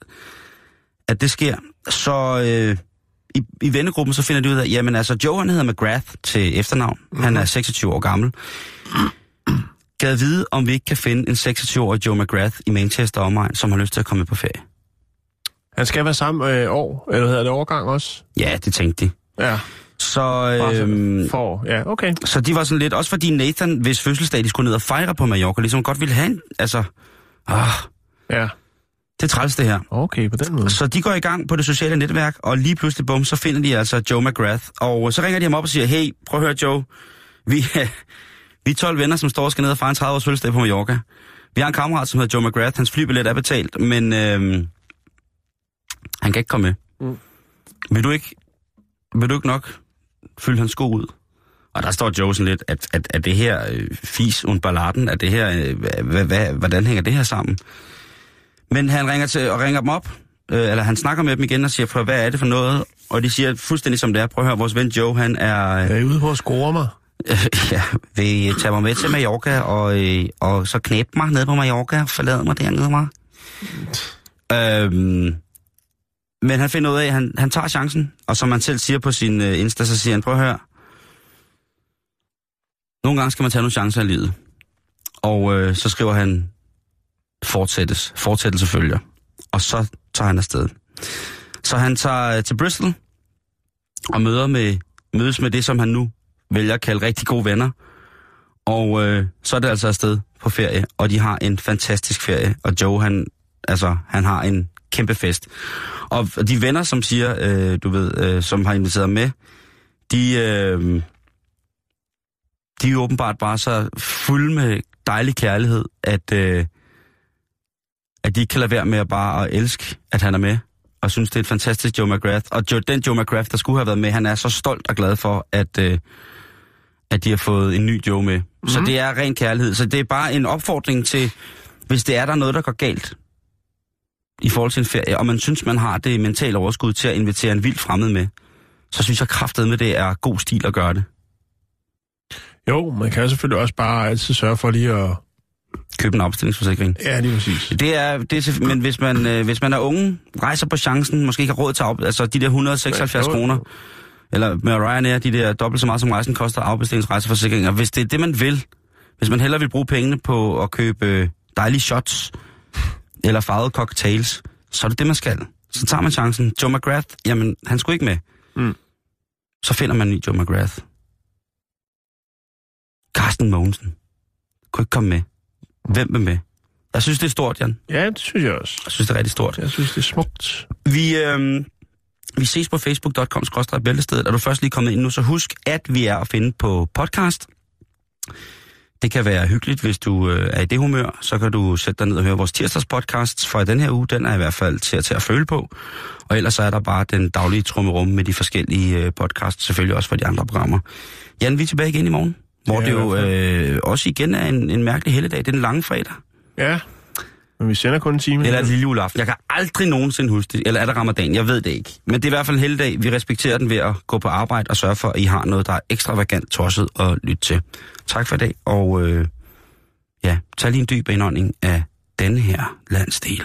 at det sker. Så øh, i, i vennegruppen så finder de ud af, jamen altså Joe han hedder McGrath til efternavn, mm-hmm. han er 26 år gammel. Gad vide, om vi ikke kan finde en 26-årig Joe McGrath i Manchester omegn, som har lyst til at komme på ferie. Han skal være samme øh, år, eller hedder det årgang også? Ja, det tænkte de. Ja. Så, øhm, for, ja, okay. så de var sådan lidt, også fordi Nathan, hvis fødselsdag de skulle ned og fejre på Mallorca, ligesom godt ville have en, altså, ah, Ja, det er træls det her. okay, på den måde. Så de går i gang på det sociale netværk, og lige pludselig, bum, så finder de altså Joe McGrath. Og så ringer de ham op og siger, hey, prøv at høre Joe, vi, vi er 12 venner, som står og skal ned og fejre en 30 års fødselsdag på Mallorca. Vi har en kammerat, som hedder Joe McGrath, hans flybillet er betalt, men øhm, han kan ikke komme med. Mm. Vil du ikke, vil du ikke nok fylde hans sko ud? Og der står Joe sådan lidt, at, at, at det her øh, fis und balladen, at det her, øh, hvad, hvad, hvordan hænger det her sammen? Men han ringer til og ringer dem op, øh, eller han snakker med dem igen og siger, prøv, hvad er det for noget? Og de siger fuldstændig som det er, prøv at høre, vores ven Joe, han er... Øh, Er I ude på at score mig? ja, vil I tage mig med til Mallorca, og, øh, og så knæbe mig ned på Mallorca, forlade mig dernede mig? Øhm, men han finder ud af, at han, han tager chancen, og som han selv siger på sin øh, Insta, så siger han, prøv at høre, nogle gange skal man tage nogle chancer i livet. Og øh, så skriver han, fortsættes, fortsættelse følger. Og så tager han afsted. Så han tager øh, til Bristol og møder med, mødes med det, som han nu vælger at kalde rigtig gode venner. Og øh, så er det altså afsted på ferie, og de har en fantastisk ferie. Og Joe, han, altså, han har en kæmpe fest. Og de venner, som siger, øh, du ved, øh, som har inviteret med, de, øh, de er åbenbart bare så fulde med dejlig kærlighed, at, øh, at de ikke kan lade være med at bare at elske, at han er med. Og synes, det er et fantastisk Joe McGrath. Og Joe, den Joe McGrath, der skulle have været med, han er så stolt og glad for, at, øh, at de har fået en ny Joe med. Mm-hmm. Så det er ren kærlighed. Så det er bare en opfordring til, hvis det er der er noget, der går galt i forhold til en ferie, og man synes, man har det mentale overskud til at invitere en vild fremmed med, så synes jeg kraftet med det er god stil at gøre det. Jo, man kan selvfølgelig også bare altid sørge for lige at... Købe en opstillingsforsikring. Ja, lige præcis. Det er, det er, men hvis man, øh, hvis man er unge, rejser på chancen, måske ikke har råd til op, altså de der 176 Ja, jo, jo. kroner, eller med Ryanair, de der dobbelt så meget som rejsen koster afbestillingsrejseforsikringer. Hvis det er det, man vil, hvis man hellere vil bruge pengene på at købe øh, dejlige shots, eller farvede cocktails, så er det det, man skal. Så tager man chancen. Joe McGrath, jamen, han skulle ikke med. Mm. Så finder man en Joe McGrath. Carsten Mogensen. Kunne ikke komme med. Hvem vil med? Jeg synes, det er stort, Jan. Ja, det synes jeg også. Jeg synes, det er rigtig stort. Jeg synes, det er smukt. Vi, øh, vi ses på facebook.com bæltestedet. Er du først lige kommet ind nu, så husk, at vi er at finde på podcast. Det kan være hyggeligt, hvis du øh, er i det humør. Så kan du sætte dig ned og høre vores tirsdagspodcast fra den her uge. Den er i hvert fald til at, til at føle på. Og ellers så er der bare den daglige trummerum med de forskellige øh, podcasts, selvfølgelig også for de andre programmer. Jan, vi er tilbage igen i morgen, hvor Ja, det i jo øh, også igen er en, en mærkelig helligdag. Det er den lange fredag. Ja, men vi sender kun en time. Eller lille juleaften. Jeg kan aldrig nogensinde huske det. Eller er det ramadan? Jeg ved det ikke. Men det er i hvert fald en heldig dag. Vi respekterer den ved at gå på arbejde og sørge for, at I har noget, der er ekstravagant tosset at lytte til. Tak for i dag, og øh, ja, tag lige en dyb indånding af denne her landsdel.